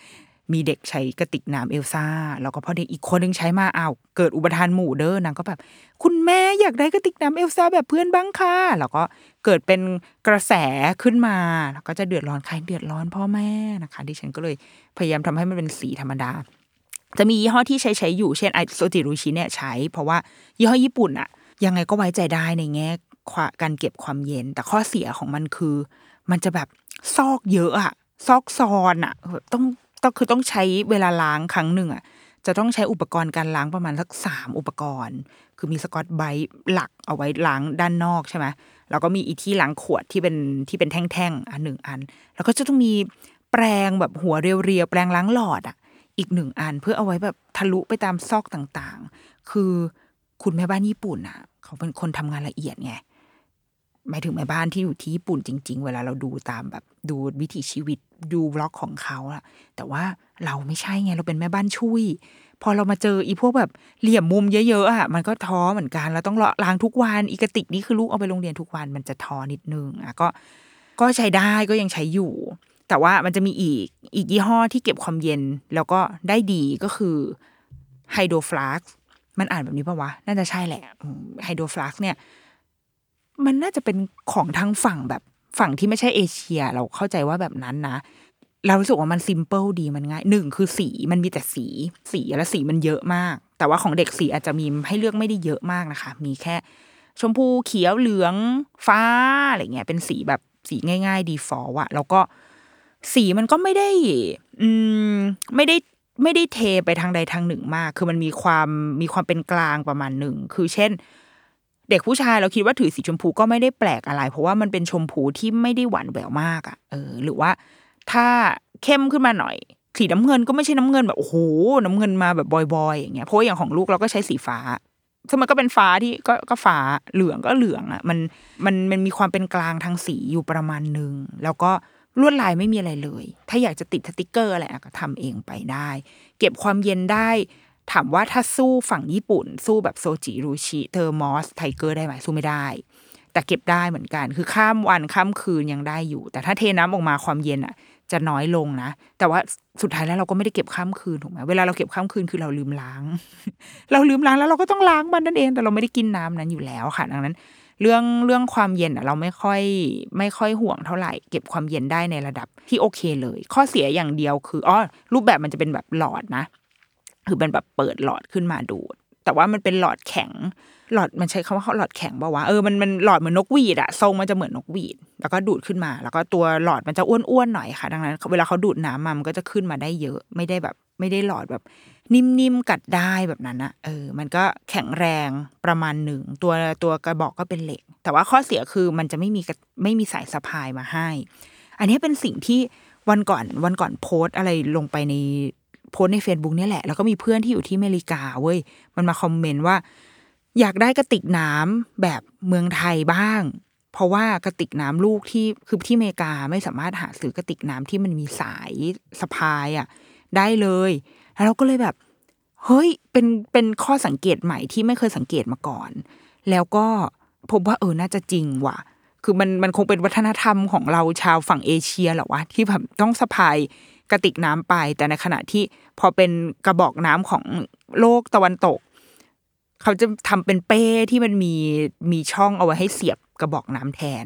มีเด็กใช้กระติกน้ำเอลซ่า แล้วก็พอเด็กอีกคนนึงใช้มาอ้าวเกิดอุบัติเหตุหมู่เด้อนางก็แบบ คุณแม่อยากได้กระติกน้ำเอลซ่าแบบเพื่อนบ้างค่ะแล้วก็เกิดเป็นกระแสขึ้นมา แล้วก็จะเดือดร้อนใครเดือดร้อนพ่อแม่นะคะดิฉันก็เลยพยายามทำให้มันเป็นสีธรรมดา จะมียี่ห้อที่ใช้ใช้อยู่เช่นไอโซจิรุชิเนี่ยใช้ เพราะว่ายี่ห้อญี่ปุ่นอะยังไงก็ไว้ใจได้ในแง่การเก็บความเย็น แต่ข้อเสียของมันคือ มันจะแบบซอกเยอะอะซอกซอนอะต้อง ต้องคือต้องใช้เวลาล้างครั้งหนึ่งอะจะต้องใช้อุปกรณ์การล้างประมาณสักสามอุปกรณ์ คือมีสกอตไบต์หลักเอาไว้ล้างด้านนอกใช่ไหมแล้วก็มีอีที่ล้างขวดที่เป็นที่เป็นแท่งๆอันหนึ่งอัน แล้วก็จะต้องมีแปรงแบบหัวเรียวๆแปรงล้างหลอดอะ อีกหนึ่งอันเพื่อเอาไว้แบบทะลุไปตามซอกต่างๆ คือคุณแม่บ้านญี่ปุ่นอะ เขาเป็นคนทำงานละเอียดไง หมายถึงแม่บ้านที่อยู่ที่ญี่ปุ่นจริง ๆ เวลาเราดูตามแบบดูวิถีชีวิตดูบล็อกของเขาอะแต่ว่าเราไม่ใช่ไงเราเป็นแม่บ้านช่วย พอเรามาเจออีพวกแบบเหลี่ยมมุมเยอะๆอะมันก็ท้อเหมือนกันเราต้องล้างทุกวันอีกติกนี่คือลูกเอาไปโรงเรียนทุกวันมันจะท้อนิดนึงอะก็ก็ใช้ได้ก็ยังใช้อยู่ แต่ว่ามันจะมีอีกอีกยี่ห้อที่เก็บความเย็นแล้วก็ได้ดีก็คือไฮโดรฟลักมันอ่านแบบนี้ปะวะ น่าจะใช่แหละไฮโดรฟลักเนี่ย มันน่าจะเป็นของทางฝั่งแบบฝั่งที่ไม่ใช่เอเชีย เราเข้าใจว่าแบบนั้นนะเรารู้สึกว่ามัน simple ดีมันง่ายหนึ่งคือสีมันมีแต่สีสีและสีมันเยอะมาก แต่ว่าของเด็กสีอาจจะมีให้เลือกไม่ได้เยอะมากนะคะ มีแค่ ชมพูเขียวเหลืองฟ้าอะไรเงี้ยเป็นสีแบบสีง่าย ๆ default อะแล้วก็สีมันก็ไม่ได้ อืมไม่ได้ไม่ได้เทไปทางใดทางหนึ่งมาก คือมันมีความมีความเป็นกลางประมาณหนึ่งคือเช่น เด็กผู้ชายเราคิดว่าถือสีชมพูก็ไม่ได้แปลกอะไร เพราะว่ามันเป็นชมพูที่ไม่ได้หวานแหววมากอะเออ หรือว่าถ้าเข้มขึ้นมาหน่อย สีน้ำเงินก็ไม่ใช่น้ำเงินแบบโอ้โหน้ำเงินมาแบบบอยๆอย่างเงี้ยเพราะอย่างของลูกเราก็ใช้สีฟ้าซึ่งมันก็เป็นฟ้าที่ก็ก็ฟ้าเหลืองก็เหลืองอะมันมันมันมีความเป็นกลางทางสีอยู่ประมาณหนึ่งแล้วก็ลวดลายไม่มีอะไรเลย ถ้าอยากจะติดสติกเกอร์อะไรก็ทำเองไปได้ เก็บความเย็นได้ ถามว่าถ้าสู้ฝั่งญี่ปุ่น สู้แบบ Zojirushi Thermos Tiger ได้ไหมสู้ไม่ได้ แต่เก็บได้เหมือนกัน คือข้ามวันข้ามคืนยังได้อยู่ แต่ถ้าเทน้ำออกมาความเย็นอะ จะน้อยลงนะ แต่ว่าสุดท้ายแล้วเราก็ไม่ได้เก็บข้ามคืนถูกไหมเวลาเราเก็บข้ามคืนคือเราลืมล้าง เราลืมล้างแล้วเราก็ต้องล้างมันนั่นเอง แต่เราไม่ได้กินน้ำนั้นอยู่แล้วค่ะดังนั้น เรื่องเรื่องความเย็นอะเราไม่ค่อยไม่ค่อยห่วงเท่าไหร่ เก็บความเย็นได้ในระดับที่โอเคเลย ข้อเสียอย่างเดียวคืออ๋อรูปแบบมันจะเป็นแบบหลอดนะ คือเป็นแบบเปิดหลอดขึ้นมาดูด แต่ว่ามันเป็นหลอดแข็ง หลอดมันใช้คำว่าหลอดแข็งป่าวะเออมันมันหลอดเหมือนนกหวีดอะทรงมันจะเหมือนนกหวีด แล้วก็ดูดขึ้นมา แล้วก็ตัวหลอดมันจะอ้วนๆหน่อยค่ะ ดังนั้น เวลาเขาดูดน้ำมามันก็จะขึ้นมาได้เยอะ ไม่ได้แบบ ไม่ได้หลอดแบบ นิ่มๆกัดได้แบบนั้นอะเออ มันก็แข็งแรงประมาณหนึ่งตัวตัวกระบอกก็เป็นเหล็ก แต่ว่าข้อเสียคือมันจะไม่มีไม่มีสายสะพายมาให้ อันนี้เป็นสิ่งที่วันก่อนวันก่อนโพสอะไรลงไปใน โพสใน Facebook เนี่ยแหละ แล้วก็มีเพื่อนที่อยู่ที่อเมริกาเว้ย มันมาคอมเมนต์ว่า อยากได้กระติกน้ำแบบเมืองไทยบ้าง เพราะว่ากระติกน้ำลูกที่คือที่อเมริกาไม่สามารถหาซื้อกระติกน้ำที่มันมีสายสะพายอะได้เลย แล้วเราก็เลยแบบ เฮ้ยเป็นเป็นข้อสังเกตใหม่ที่ไม่เคยสังเกตมาก่อน แล้วก็พบว่าเออน่าจะจริงว่ะคือมันมันคงเป็นวัฒนธรรมของเราชาวฝั่งเอเชียแหละวะที่แบบต้องสะพาย กระติกน้ำไป แต่ในขณะที่พอเป็นกระบอกน้ำของโลกตะวันตก เขาจะทำเป็นเป้ที่มันมีมีช่องเอาไว้ให้เสียบกระบอกน้ำแทน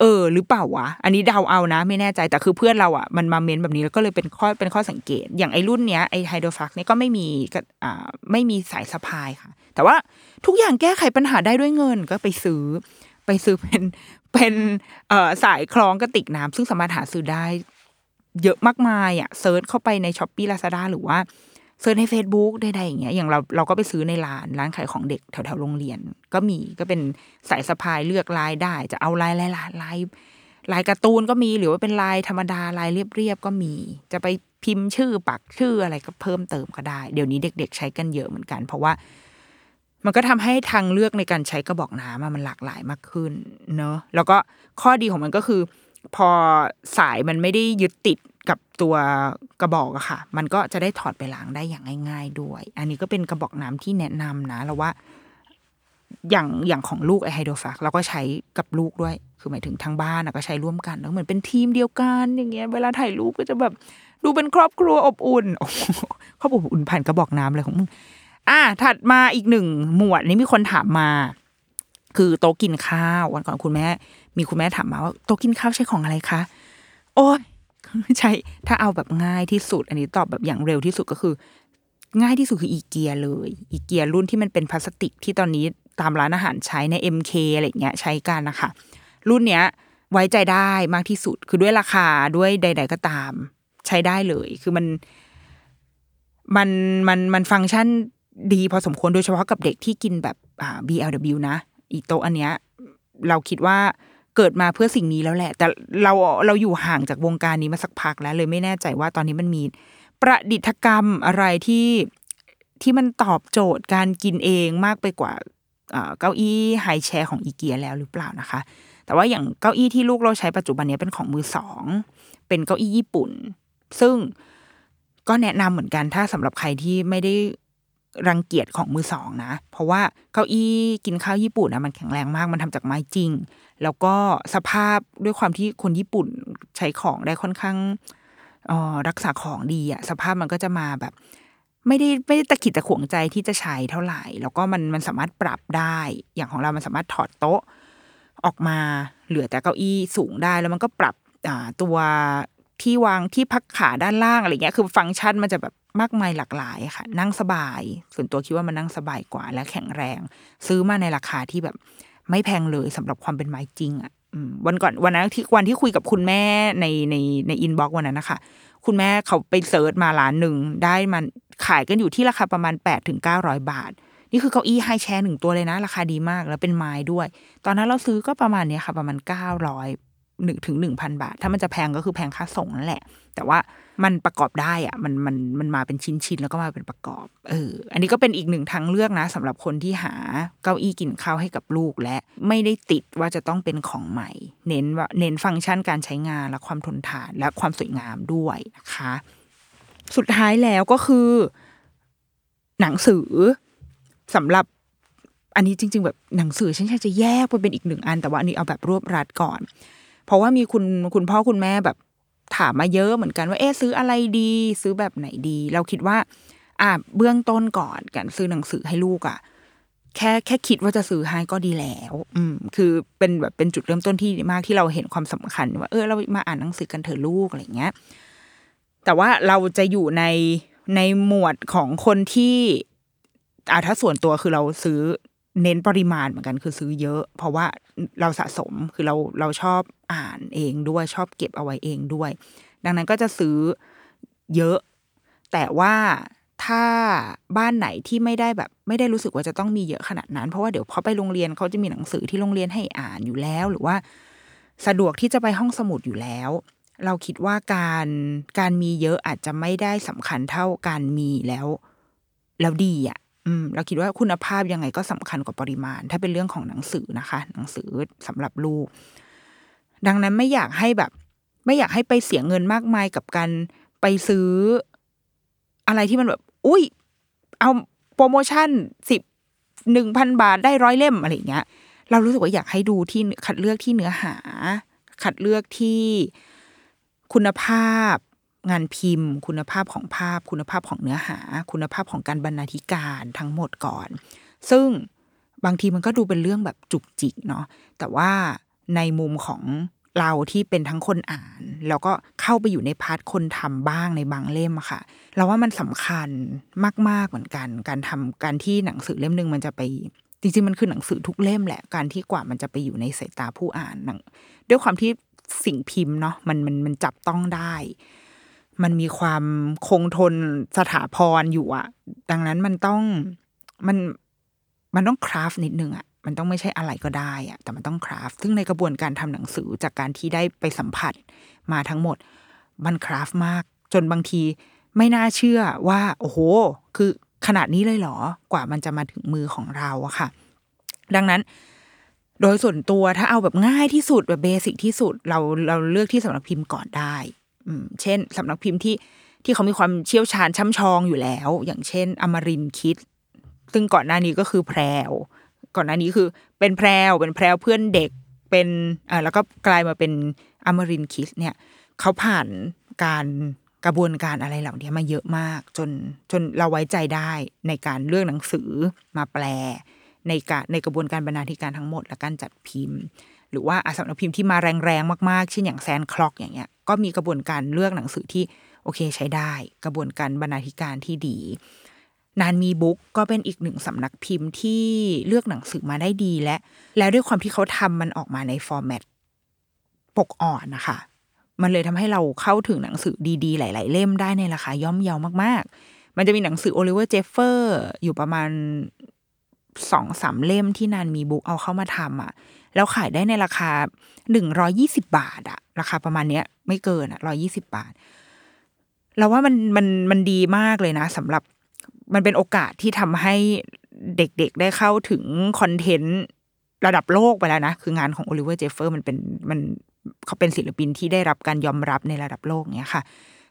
เออ หรือเปล่าวะ อันนี้เดาเอานะ ไม่แน่ใจแต่คือเพื่อนเราอะมันมาเมนแบบนี้แล้วก็เลยเป็นข้อเป็นข้อสังเกต อย่างไอ้รุ่นเนี้ยไอ้ไฮโดรฟลักเนี่ยก็ไม่มีอ่าไม่มีสายสะพายค่ะ แต่ว่าทุกอย่างแก้ไขปัญหาได้ด้วยเงินก็ไปซื้อไปซื้อเป็นเป็นเอ่อสายคล้องกระติกน้ำซึ่งสามารถหาซื้อได้ เยอะมากมายอะ search เข้าไปใน Shopee Lazada หรือว่า search ใน Facebook ใดๆอย่างเงี้ยอย่างเราเราก็ไปซื้อในร้านร้านขายของเด็กแถวๆโรงเรียน ก็มีก็เป็นสายสะพายเลือกลายได้ จะเอาลายลายลายลายลายการ์ตูนก็มีหรือว่าเป็นลายธรรมดาลายเรียบๆก็มี จะไปพิมพ์ชื่อปักชื่ออะไรก็เพิ่มเติมก็ได้ เดี๋ยวนี้เด็ก ๆ ใช้กันเยอะเหมือนกัน เพราะว่า มันก็ทำให้ทางเลือกในการใช้กระบอกน้ำมันหลากหลายมากขึ้น เนอะแล้วก็ข้อดีของมันก็คือ พอสายมันไม่ได้ยึดติด กับตัวกระบอกอะค่ะ มันก็จะได้ถอดไปล้างได้อย่างง่าย ๆ ด้วย อันนี้ก็เป็นกระบอกน้ำที่แนะนำนะแล้วว่าอย่างอย่างของลูกไอไฮโดรฟักเราก็ใช้กับลูกด้วย คือหมายถึงทางบ้านก็ใช้ร่วมกันแล้วเหมือนเป็นทีมเดียวกันอย่างเงี้ย เวลาถ่ายรูปก็จะแบบดูเป็นครอบครัวอบอุ่นโอ้โหครอบอบอุ่นผ่านกระบอกน้ำเลยของมึงอะถัดมาอีกหนึ่งหมวดนี้มีคนถามมา คือโต๊ะกินข้าววันก่อนคุณแม่ มีคุณแม่ถามมาว่าโต๊ะกินข้าวใช้ของอะไรคะโอ้ย ใช่ ถ้าเอาแบบง่ายที่สุด อันนี้ตอบแบบอย่างเร็วที่สุดก็คือ ง่ายที่สุดคืออีเกียเลย อีเกียรุ่นที่มันเป็นพลาสติกที่ตอนนี้ตามร้านอาหารใช้ใน MK อะไรเงี้ยใช้กันนะคะ รุ่นเนี้ย ไว้ใจได้มากที่สุด คือด้วยราคาด้วยใด ๆ ก็ตาม ใช้ได้เลย คือมัน มันมันมันฟังก์ชันดีพอสมควรโดยเฉพาะกับเด็กที่กินแบบอ่า BLW นะ อีโตอันเนี้ย เราคิดว่า เกิดมาเพื่อสิ่งนี้แล้วแหละ แต่เราเราอยู่ห่างจากวงการนี้มาสักพักแล้ว เลยไม่แน่ใจว่าตอนนี้มันมีประดิษฐกรรมอะไรที่ที่มันตอบโจทย์การกินเองมากไปกว่าเก้าอี้ไฮแชร์ของอีเกียแล้วหรือเปล่านะคะ แต่ว่าอย่างเก้าอี้ที่ลูกเราใช้ปัจจุบันนี้เป็นของมือสองเป็นเก้าอี้ญี่ปุ่น ซึ่งก็แนะนำเหมือนกันถ้าสำหรับใครที่ไม่ได้ รังเกียจของมือสองนะ เพราะว่าเก้าอี้กินข้าวญี่ปุ่นนะมันแข็งแรงมากมันทำจากไม้จริง แล้วก็สภาพด้วยความที่คนญี่ปุ่นใช้ของได้ค่อนข้างออรักษาของดีอะสภาพมันก็จะมาแบบ ไม่ได้ไม่ได้ตะขิดตะขวงใจที่จะใช้เท่าไหร่ แล้วก็มันมันสามารถปรับได้ อย่างของเรามันสามารถถอดโต๊ะออกมาเหลือแต่เก้าอี้สูงได้แล้วมันก็ปรับตัวที่วางที่พักขาด้านล่างอะไรเงี้ย คือฟังก์ชันมันจะแบบ มากมายหลากหลายค่ะ นั่งสบาย ส่วนตัวคิดว่ามันนั่งสบายกว่า และแข็งแรง ซื้อมาในราคาที่แบบ ไม่แพงเลยสำหรับความเป็นไม้จริงอะวันก่อนวันนั้นที่วันที่คุยกับคุณแม่ในในใน inbox วันนั้นนะคะคุณแม่เขาไป search มาร้านหนึ่งได้มันขายกันอยู่ที่ราคาประมาณแปดถึงเก้าร้อยบาท นี่คือเก้าอี้ high chair หนึ่งตัวเลยนะ ราคาดีมากแล้วเป็นไม้ด้วย ตอนนั้นเราซื้อก็ประมาณเนี้ยค่ะ ประมาณเก้าร้อยหนึ่งถึงหนึ่งพันบาท ถ้ามันจะแพงก็คือแพงค่าส่งนั่นแหละ แต่ว่า มันประกอบได้อะมันมันมันมาเป็นชิ้นๆแล้วก็มาเป็นประกอบ เออ อันนี้ก็เป็นอีกหนึ่งทางเลือกนะสำหรับคนที่หาเก้าอี้กินข้าวให้กับลูกและไม่ได้ติดว่าจะต้องเป็นของใหม่ เน้นว่าเน้นฟังก์ชันการใช้งานและความทนทานและความสวยงามด้วยนะคะ สุดท้ายแล้วก็คือ หนังสือสำหรับอันนี้จริง ๆ แบบหนังสือฉันอยากจะแยกไปเป็นอีกหนึ่งอัน แต่ว่าอันนี้เอาแบบรวบรัดก่อน เพราะว่ามีคุณคุณพ่อคุณแม่แบบ ถามมาเยอะเหมือนกันว่าเอ๊ซื้ออะไรดี ซื้อแบบไหนดี เราคิดว่า อ่าเบื้องต้นก่อนการซื้อหนังสือให้ลูกอะ่ะแค่แค่คิดว่าจะซื้อให้ก็ดีแล้ว อืม คือเป็นแบบเป็นจุดเริ่มต้นที่มากที่เราเห็นความสำคัญ ว่าเออเรามาอ่านหนังสือกันเถอะลูกอะไรเงี้ย แต่ว่าเราจะอยู่ในในหมวดของคนที่อ่าถ้าส่วนตัวคือเราซื้อ เน้นปริมาณเหมือนกันคือซื้อเยอะ เพราะว่าเราสะสมคือเราเราชอบอ่านเองด้วยชอบเก็บเอาไว้เองด้วย ดังนั้นก็จะซื้อเยอะ แต่ว่าถ้าบ้านไหนที่ไม่ได้แบบ ไม่ได้รู้สึกว่าจะต้องมีเยอะขนาดนั้น เพราะว่าเดี๋ยวพอไปโรงเรียนเขาจะมีหนังสือที่โรงเรียนให้อ่านอยู่แล้ว หรือว่า สะดวกที่จะไปห้องสมุดอยู่แล้ว เราคิดว่าการการมีเยอะอาจจะไม่ได้สำคัญเท่าการมีแล้ว แล้วดีอะ เราคิดว่าคุณภาพยังไงก็สำคัญกว่าปริมาณ ถ้าเป็นเรื่องของหนังสือนะคะ หนังสือสำหรับลูก ดังนั้นไม่อยากให้แบบ ไม่อยากให้ไปเสียเงินมากมายกับการไปซื้อ อะไรที่มันแบบ อุ้ย เอาโปรโมชั่นสิบหนึ่งพันบาทได้ร้อยเล่มอะไรเงี้ย เรารู้สึกว่าอยากให้ดูที่คัดเลือกที่เนื้อหา คัดเลือกที่คุณภาพ งานพิมพ์ คุณภาพของภาพ คุณภาพของเนื้อหา คุณภาพของการบรรณาธิการทั้งหมดก่อน ซึ่งบางทีมันก็ดูเป็นเรื่องแบบจุกจิกเนาะแต่ว่าในมุมของเราที่เป็นทั้งคนอ่าน แล้วก็เข้าไปอยู่ในพาร์ทคนทำบ้างในบางเล่มอะค่ะ เราว่ามันสำคัญมาก ๆ เหมือนกัน การทำการที่หนังสือเล่มหนึ่งมันจะไป จริง ๆ มันคือหนังสือทุกเล่มแหละ การที่กว่ามันจะไปอยู่ในสายตาผู้อ่านหนังด้วยความที่สิ่งพิมพ์เนาะมันมันมันจับต้องได้ มันมีความคงทนสถาพรอยู่อะดังนั้นมันต้องมันมันต้องคราฟนิดนึงอะมันต้องไม่ใช่อะไรก็ได้อะแต่มันต้องคราฟซึ่งในกระบวนการทำหนังสือจากการที่ได้ไปสัมผัสมาทั้งหมด มันคราฟมาก จนบางทีไม่น่าเชื่อว่า โอ้โห คือขนาดนี้เลยเหรอกว่ามันจะมาถึงมือของเราอะค่ะ ดังนั้น โดยส่วนตัวถ้าเอาแบบง่ายที่สุดแบบเบสิกที่สุด เราเราเลือกที่สำนักพิมพ์ก่อนได้ เช่นสำนักพิมพ์ที่ที่เขามีความเชี่ยวชาญช่ำชองอยู่แล้ว อย่างเช่น อมรินคิด ซึ่งก่อนหน้านี้ก็คือแพรวก่อนหน้านี้คือเป็นแพรวเป็นแพรวเพื่อนเด็กเป็นอ่าแล้วก็กลายมาเป็นอมรินคิดเนี่ยเขาผ่านการกระบวนการอะไรเหล่านี้มาเยอะมาก จนจนเราไว้ใจได้ในการเลือกหนังสือมาแปล ในการในกระบวนการบรรณาธิการทั้งหมดและการจัดพิมพ์ หรือว่าอาสำนักพิมพ์ที่มาแรงๆมากๆเช่นอย่าง Sandclock อย่างเงี้ย ก็มีกระบวนการเลือกหนังสือที่โอเคใช้ได้ กระบวนการบรรณาธิการที่ดี นานมีบุ๊กก็เป็นอีกหนึ่งสำนักพิมพ์ที่เลือกหนังสือมาได้ดีและ แล้วด้วยความที่เขาทำมันออกมาใน format ปกอ่อนนะคะ มันเลยทำให้เราเข้าถึงหนังสือดีๆ หลาย ๆ เล่มได้ในราคาย่อมเยามากๆ มันจะมีหนังสือ Oliver Jeffers อยู่ประมาณสองสามเล่มที่นานมีบุ๊กเอาเข้ามาทำอะ แล้วขายได้ในราคาหนึ่งร้อยยี่สิบาทอะ ราคาประมาณเนี้ย ไม่เกินอะร้อยยี่สิบาท เราว่ามันมันมันดีมากเลยนะสำหรับมันเป็นโอกาสที่ทำให้เด็กๆได้เข้าถึง content ระดับโลกไปแล้วนะ คืองานของ Oliver Jeffers มันเป็นมันเขาเป็นศิลปินที่ได้รับการยอมรับในระดับโลกเนี้ยค่ะ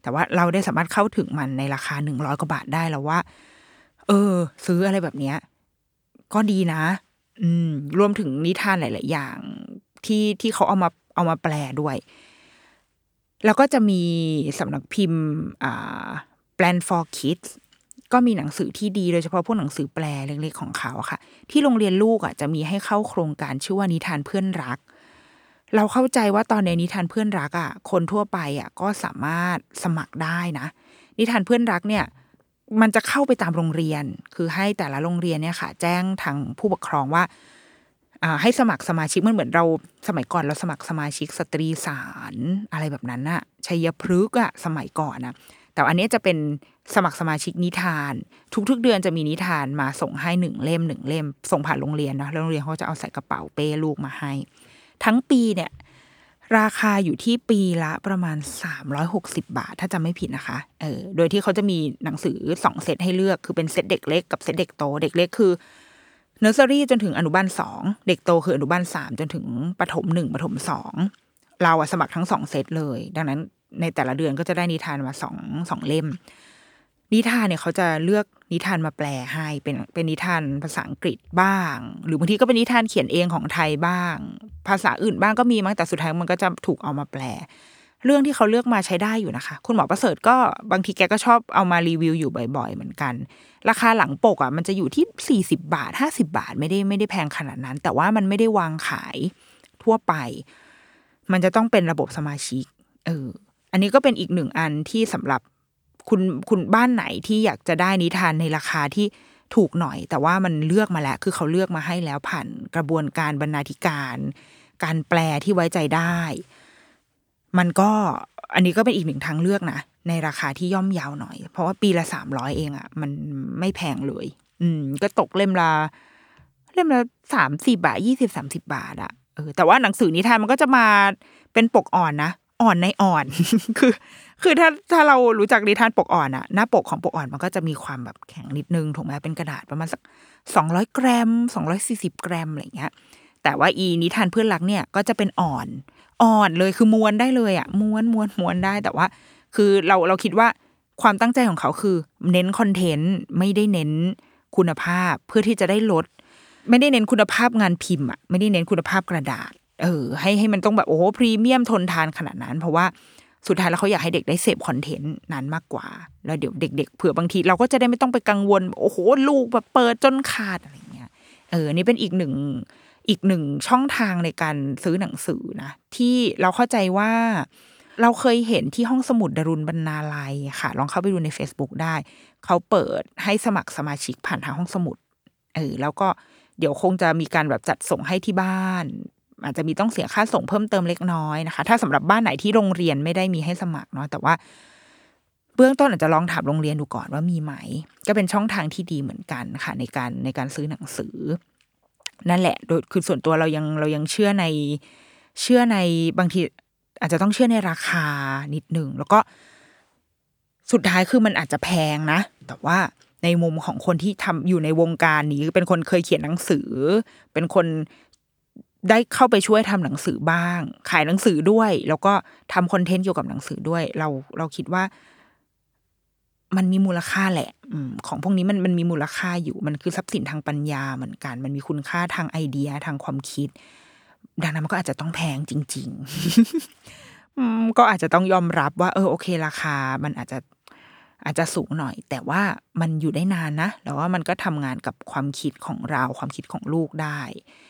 แต่ว่าเราได้สามารถเข้าถึงมันในราคาหนึ่งร้อยกว่าบาทได้แล้วว่า เออ ซื้ออะไรแบบเนี้ย ก็ดีนะ อืม รวมถึงนิทานหลาย ๆ อย่างที่ที่เขาเอามา เอามาแปลด้วย แล้วก็จะมีสำนักพิมพ์อ่า Plan for Kids ก็มีหนังสือที่ดีโดยเฉพาะพวกหนังสือแปลเล็กๆของเขาค่ะ ที่โรงเรียนลูกอะจะมีให้เข้าโครงการชื่อว่านิทานเพื่อนรัก เราเข้าใจว่าตอนในนิทานเพื่อนรักอะคนทั่วไปอะก็สามารถสมัครได้นะ นิทานเพื่อนรักเนี่ยมันจะเข้าไปตามโรงเรียน คือให้แต่ละโรงเรียนเนี่ยค่ะ แจ้งทางผู้ปกครองว่าอ่า ให้สมัครสมาชิกมันเหมือนเราสมัยก่อนเราสมัครสมาชิกสตรีสารอะไรแบบนั้นน่ะชัยพฤกษ์อะสมัยก่อนนะแต่อันนี้จะเป็นสมัครสมาชิกนิทาน ทุกๆ เดือนจะมีนิทานมาส่งให้หนึ่งเล่มหนึ่งเล่ม ส่งผ่านโรงเรียนเนาะโรงเรียนเขาจะเอาใส่กระเป๋าเป้ลูกมาให้ ทั้งปีเนี่ย ราคาอยู่ที่ปีละประมาณ 360 บาท ถ้าจำไม่ผิดนะคะเออโดยที่เขาจะมีหนังสือสองเซตให้เลือกคือเป็นเซตเด็กเล็กกับเซตเด็กโต เด็กเล็กคือ เนอร์เซอรี่จนถึงอนุบาลสองเด็กโตคืออนุบาลสามจนถึงประถมหนึ่งประถมสองเราอะสมัครทั้งสองเซตเลย ดังนั้นในแต่ละเดือนก็จะได้นิทานมาสองสองเล่ม นิทานเนี่ยเขาจะเลือกนิทานมาแปลให้เป็นเป็นนิทานภาษาอังกฤษบ้าง หรือบางทีก็เป็นนิทานเขียนเองของไทยบ้าง ภาษาอื่นบ้างก็มีมั้งแต่สุดท้ายมันก็จะถูกเอามาแปล เรื่องที่เขาเลือกมาใช้ได้อยู่นะคะ คุณหมอประเสริฐก็บางทีแกก็ชอบเอามารีวิวอยู่บ่อย ๆ เหมือนกัน ราคาหลังปกอะมันจะอยู่ที่ 40 บาท 50 บาทไม่ได้ไม่ได้แพงขนาดนั้น แต่ว่ามันไม่ได้วางขายทั่วไป มันจะต้องเป็นระบบสมาชิกเอออันนี้ก็เป็นอีกหนึ่งอันที่สำหรับคุณคุณบ้านไหนที่อยากจะได้นิทานในราคาที่ถูกหน่อย แต่ว่ามันเลือกมาแล้ว คือเขาเลือกมาให้แล้วผ่านกระบวนการบรรณาธิการ การแปลที่ไว้ใจได้ มันก็อันนี้ก็เป็นอีกหนึ่งทางเลือกนะ ในราคาที่ย่อมเยาวหน่อย เพราะว่าปีละสามร้อยเองอะ่ะ มันไม่แพงเลย อืม ก็ตกเล่มละเล่มละสามสี่บาทยี่สิบสามสิบาทอะ่ะเออแต่ว่าหนังสือนิทานมันก็จะมาเป็นปกอ่อนนะอ่อนในอ่อน คือ คือถ้าถ้าเรารู้จักนิทานปกอ่อนอะหน้าปกของปกอ่อนมันก็จะมีความแบบแข็งนิดนึงถูกไหมเป็นกระดาษประมาณสักสองร้อยกรัมสองร้อยสี่สิบกรัมอะไรเงี้ย แต่ว่าอีนิทานเพื่อนรักเนี่ยก็จะเป็นอ่อน อ่อนเลยคือม้วนได้เลยอะม้วนม้วนม้วนได้แต่ว่า คือเราเราคิดว่าความตั้งใจของเขาคือ เน้นคอนเทนต์ไม่ได้เน้นคุณภาพเพื่อที่จะได้ลด ไม่ได้เน้นคุณภาพงานพิมพ์อะไม่ได้เน้นคุณภาพกระดาษ เออ ให้ให้มันต้องแบบโอ้พรีเมียมทนทานขนาดนั้น เพราะว่าสุดท้ายแล้วเขาอยากให้เด็กได้เสพคอนเทนต์นั้นมากกว่า แล้วเดี๋ยวเด็ก ๆ เผื่อบางที เราก็จะได้ไม่ต้องไปกังวล โอ้โห ลูกแบบเปิดจนขาดอะไรเงี้ยเออนี่เป็นอีกหนึ่ง อีกหนึ่งช่องทางในการซื้อหนังสือนะ ที่เราเข้าใจว่าเราเคยเห็นที่ห้องสมุดดารุณบรรณาลัยค่ะ ลองเข้าไปดูใน Facebook ได้ เขาเปิดให้สมัครสมาชิกผ่านทางห้องสมุดเออแล้วก็เดี๋ยวคงจะมีการแบบจัดส่งให้ที่บ้าน อาจจะมีต้องเสียค่าส่งเพิ่มเติมเล็กน้อยนะคะ ถ้าสำหรับบ้านไหนที่โรงเรียนไม่ได้มีให้สมัครเนาะแต่ว่า เบื้องต้นอาจจะลองถามโรงเรียนดูก่อนว่ามีไหม ก็เป็นช่องทางที่ดีเหมือนกันค่ะ ในการในการซื้อหนังสือ นั่นแหละ โดยคือส่วนตัวเรายังเรายังเชื่อในเชื่อในบางทีอาจจะต้องเชื่อในราคานิดหนึ่งแล้วก็สุดท้ายคือมันอาจจะแพงนะ แต่ว่าในมุมของคนที่ทำอยู่ในวงการนี้ เป็นคนเคยเขียนหนังสือ เป็นคนได้เข้าไปช่วยทำหนังสือบ้าง ขายหนังสือด้วย แล้วก็ทำคอนเทนต์เกี่ยวกับหนังสือด้วย เราเราคิดว่า มันมีมูลค่าแหละ ของพวกนี้มันมันมีมูลค่าอยู่มันคือทรัพย์สินทางปัญญาเหมือนกัน มันมีคุณค่าทางไอเดียทางความคิด ดังนั้นมันก็อาจจะต้องแพงจริง ๆ ก็อาจจะต้องยอมรับว่า เออโอเคราคา มันอาจจะอาจจะสูงหน่อย แต่ว่ามันอยู่ได้นานนะแล้วว่ามันก็ทำงานกับความคิดของเราความคิดของลูกได้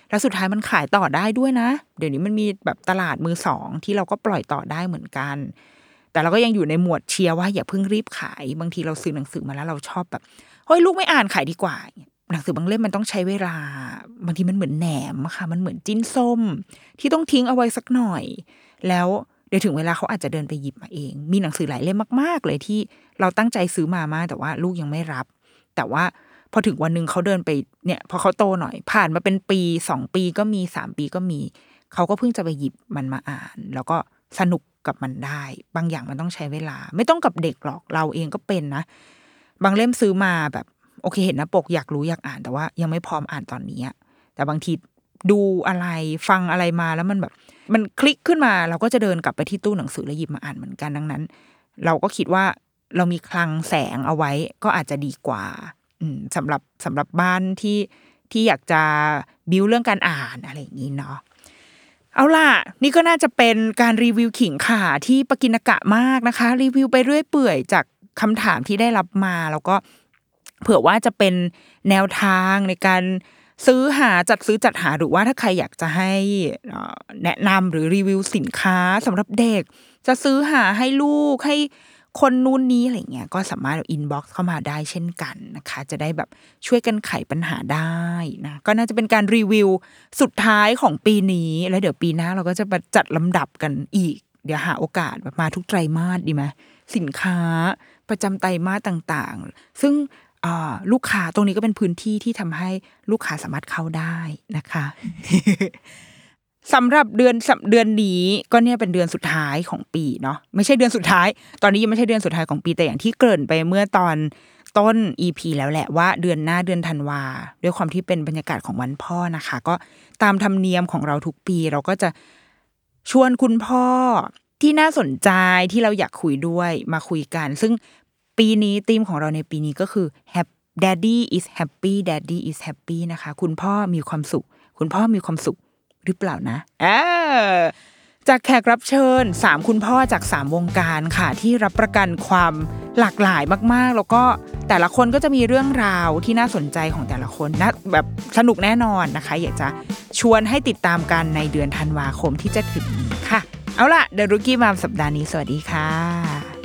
แล้วสุดท้ายมันขายต่อได้ด้วยนะ เดี๋ยวนี้มันมีแบบตลาดมือสองที่เราก็ปล่อยต่อได้เหมือนกัน แต่เราก็ยังอยู่ในหมวดเชียร์ว่าอย่าเพิ่งรีบขาย บางทีเราซื้อหนังสือมาแล้วเราชอบแบบเฮ้ยลูกไม่อ่านขายดีกว่า หนังสือบางเล่มมันต้องใช้เวลา บางทีมันเหมือนแหนมค่ะ มันเหมือนจิ้นส้ม ที่ต้องทิ้งเอาไว้สักหน่อย แล้วเดี๋ยวถึงเวลาเขาอาจจะเดินไปหยิบมาเอง มีหนังสือหลายเล่มมาก ๆ เลยที่เราตั้งใจซื้อมามาแต่ว่าลูกยังไม่รับ แต่ว่าพอถึงวันหนึ่งเขาเดินไปเนี่ยพอเขาโตหน่อย ผ่านมาเป็นปีสองปีก็มีสามปีก็มี เขาก็เพิ่งจะไปหยิบมันมาอ่าน แล้วก็สนุก กับมันได้ บางอย่างมันต้องใช้เวลา ไม่ต้องกับเด็กหรอกเราเองก็เป็นนะ บางเล่มซื้อมาแบบ โอเคเห็นหนะปกอยากรู้อยากอ่านแต่ว่า ยังไม่พร้อมอ่านตอนนี้แต่บางทีดูอะไรฟังอะไรมาแล้วมันแบบ มันคลิกขึ้นมา เราก็จะเดินกลับไปที่ตู้หนังสือแล้วหยิบมาอ่านเหมือนกันดังนั้น เราก็คิดว่าเรามีคลังแสงเอาไว้ก็อาจจะดีกว่า อืสำหรับสำหรับบ้านที่ที่อยากจะบิวเรื่องการอ่านอะไรอย่างนี้เนาะ เอาล่ะ นี่ก็น่าจะเป็นการรีวิวขิงขาที่ปกินกะมากนะคะ รีวิวไปเรื่อยเปื่อยจากคำถามที่ได้รับมา แล้วก็เผื่อว่าจะเป็นแนวทางในการซื้อหาจัดซื้อจัดหาหรือว่าถ้าใครอยากจะให้แนะนำหรือรีวิวสินค้าสำหรับเด็ก จะซื้อหาให้ลูกให้ คนนู้นนี้อะไรเงี้ยก็สามารถ inbox เข้ามาได้เช่นกันนะคะ จะได้แบบช่วยกันไขปัญหาได้นะก็น่าจะเป็นการรีวิวสุดท้ายของปีนี้แล้วเดี๋ยวปีหน้าเราก็จะมาจัดลำดับกันอีก เดี๋ยวหาโอกาสแบบมาทุกไตรมาสดีไหมสินค้าประจำไตรมาสต่างๆ ซึ่งลูกค้าตรงนี้ก็เป็นพื้นที่ที่ทำให้ลูกค้าสามารถเข้าได้นะคะ สำหรับเดือนเดือนนี้ก็เนี่ยเป็นเดือนสุดท้ายของปีเนาะไม่ใช่เดือนสุดท้าย ตอนนี้ยังไม่ใช่เดือนสุดท้ายของปีแต่อย่างที่เกริ่นไปเมื่อตอนต้น EP แล้วแหละว่าเดือนหน้าเดือนธันวา ด้วยความที่เป็นบรรยากาศของวันพ่อนะคะ ก็ตามธรรมเนียมของเราทุกปี เราก็จะชวนคุณพ่อที่น่าสนใจที่เราอยากคุยด้วยมาคุยกัน ซึ่งปีนี้ธีมของเราในปีนี้ก็คือ Happy Daddy is happy Daddy is happy นะคะ คุณพ่อมีความสุข คุณพ่อมีความสุข หรือเปล่านะเออจากแขกรับเชิญสามคุณพ่อจากสามวงการค่ะที่รับประกันความหลากหลายมาก ๆ แล้วก็แต่ละคนก็จะมีเรื่องราวที่น่าสนใจของแต่ละคนนะแบบสนุกแน่นอนนะคะ อยากจะชวนให้ติดตามกันในเดือนธันวาคมที่จะถึงนี้ค่ะ เอาล่ะเดรุกี้มามสัปดาห์นี้สวัสดีค่ะ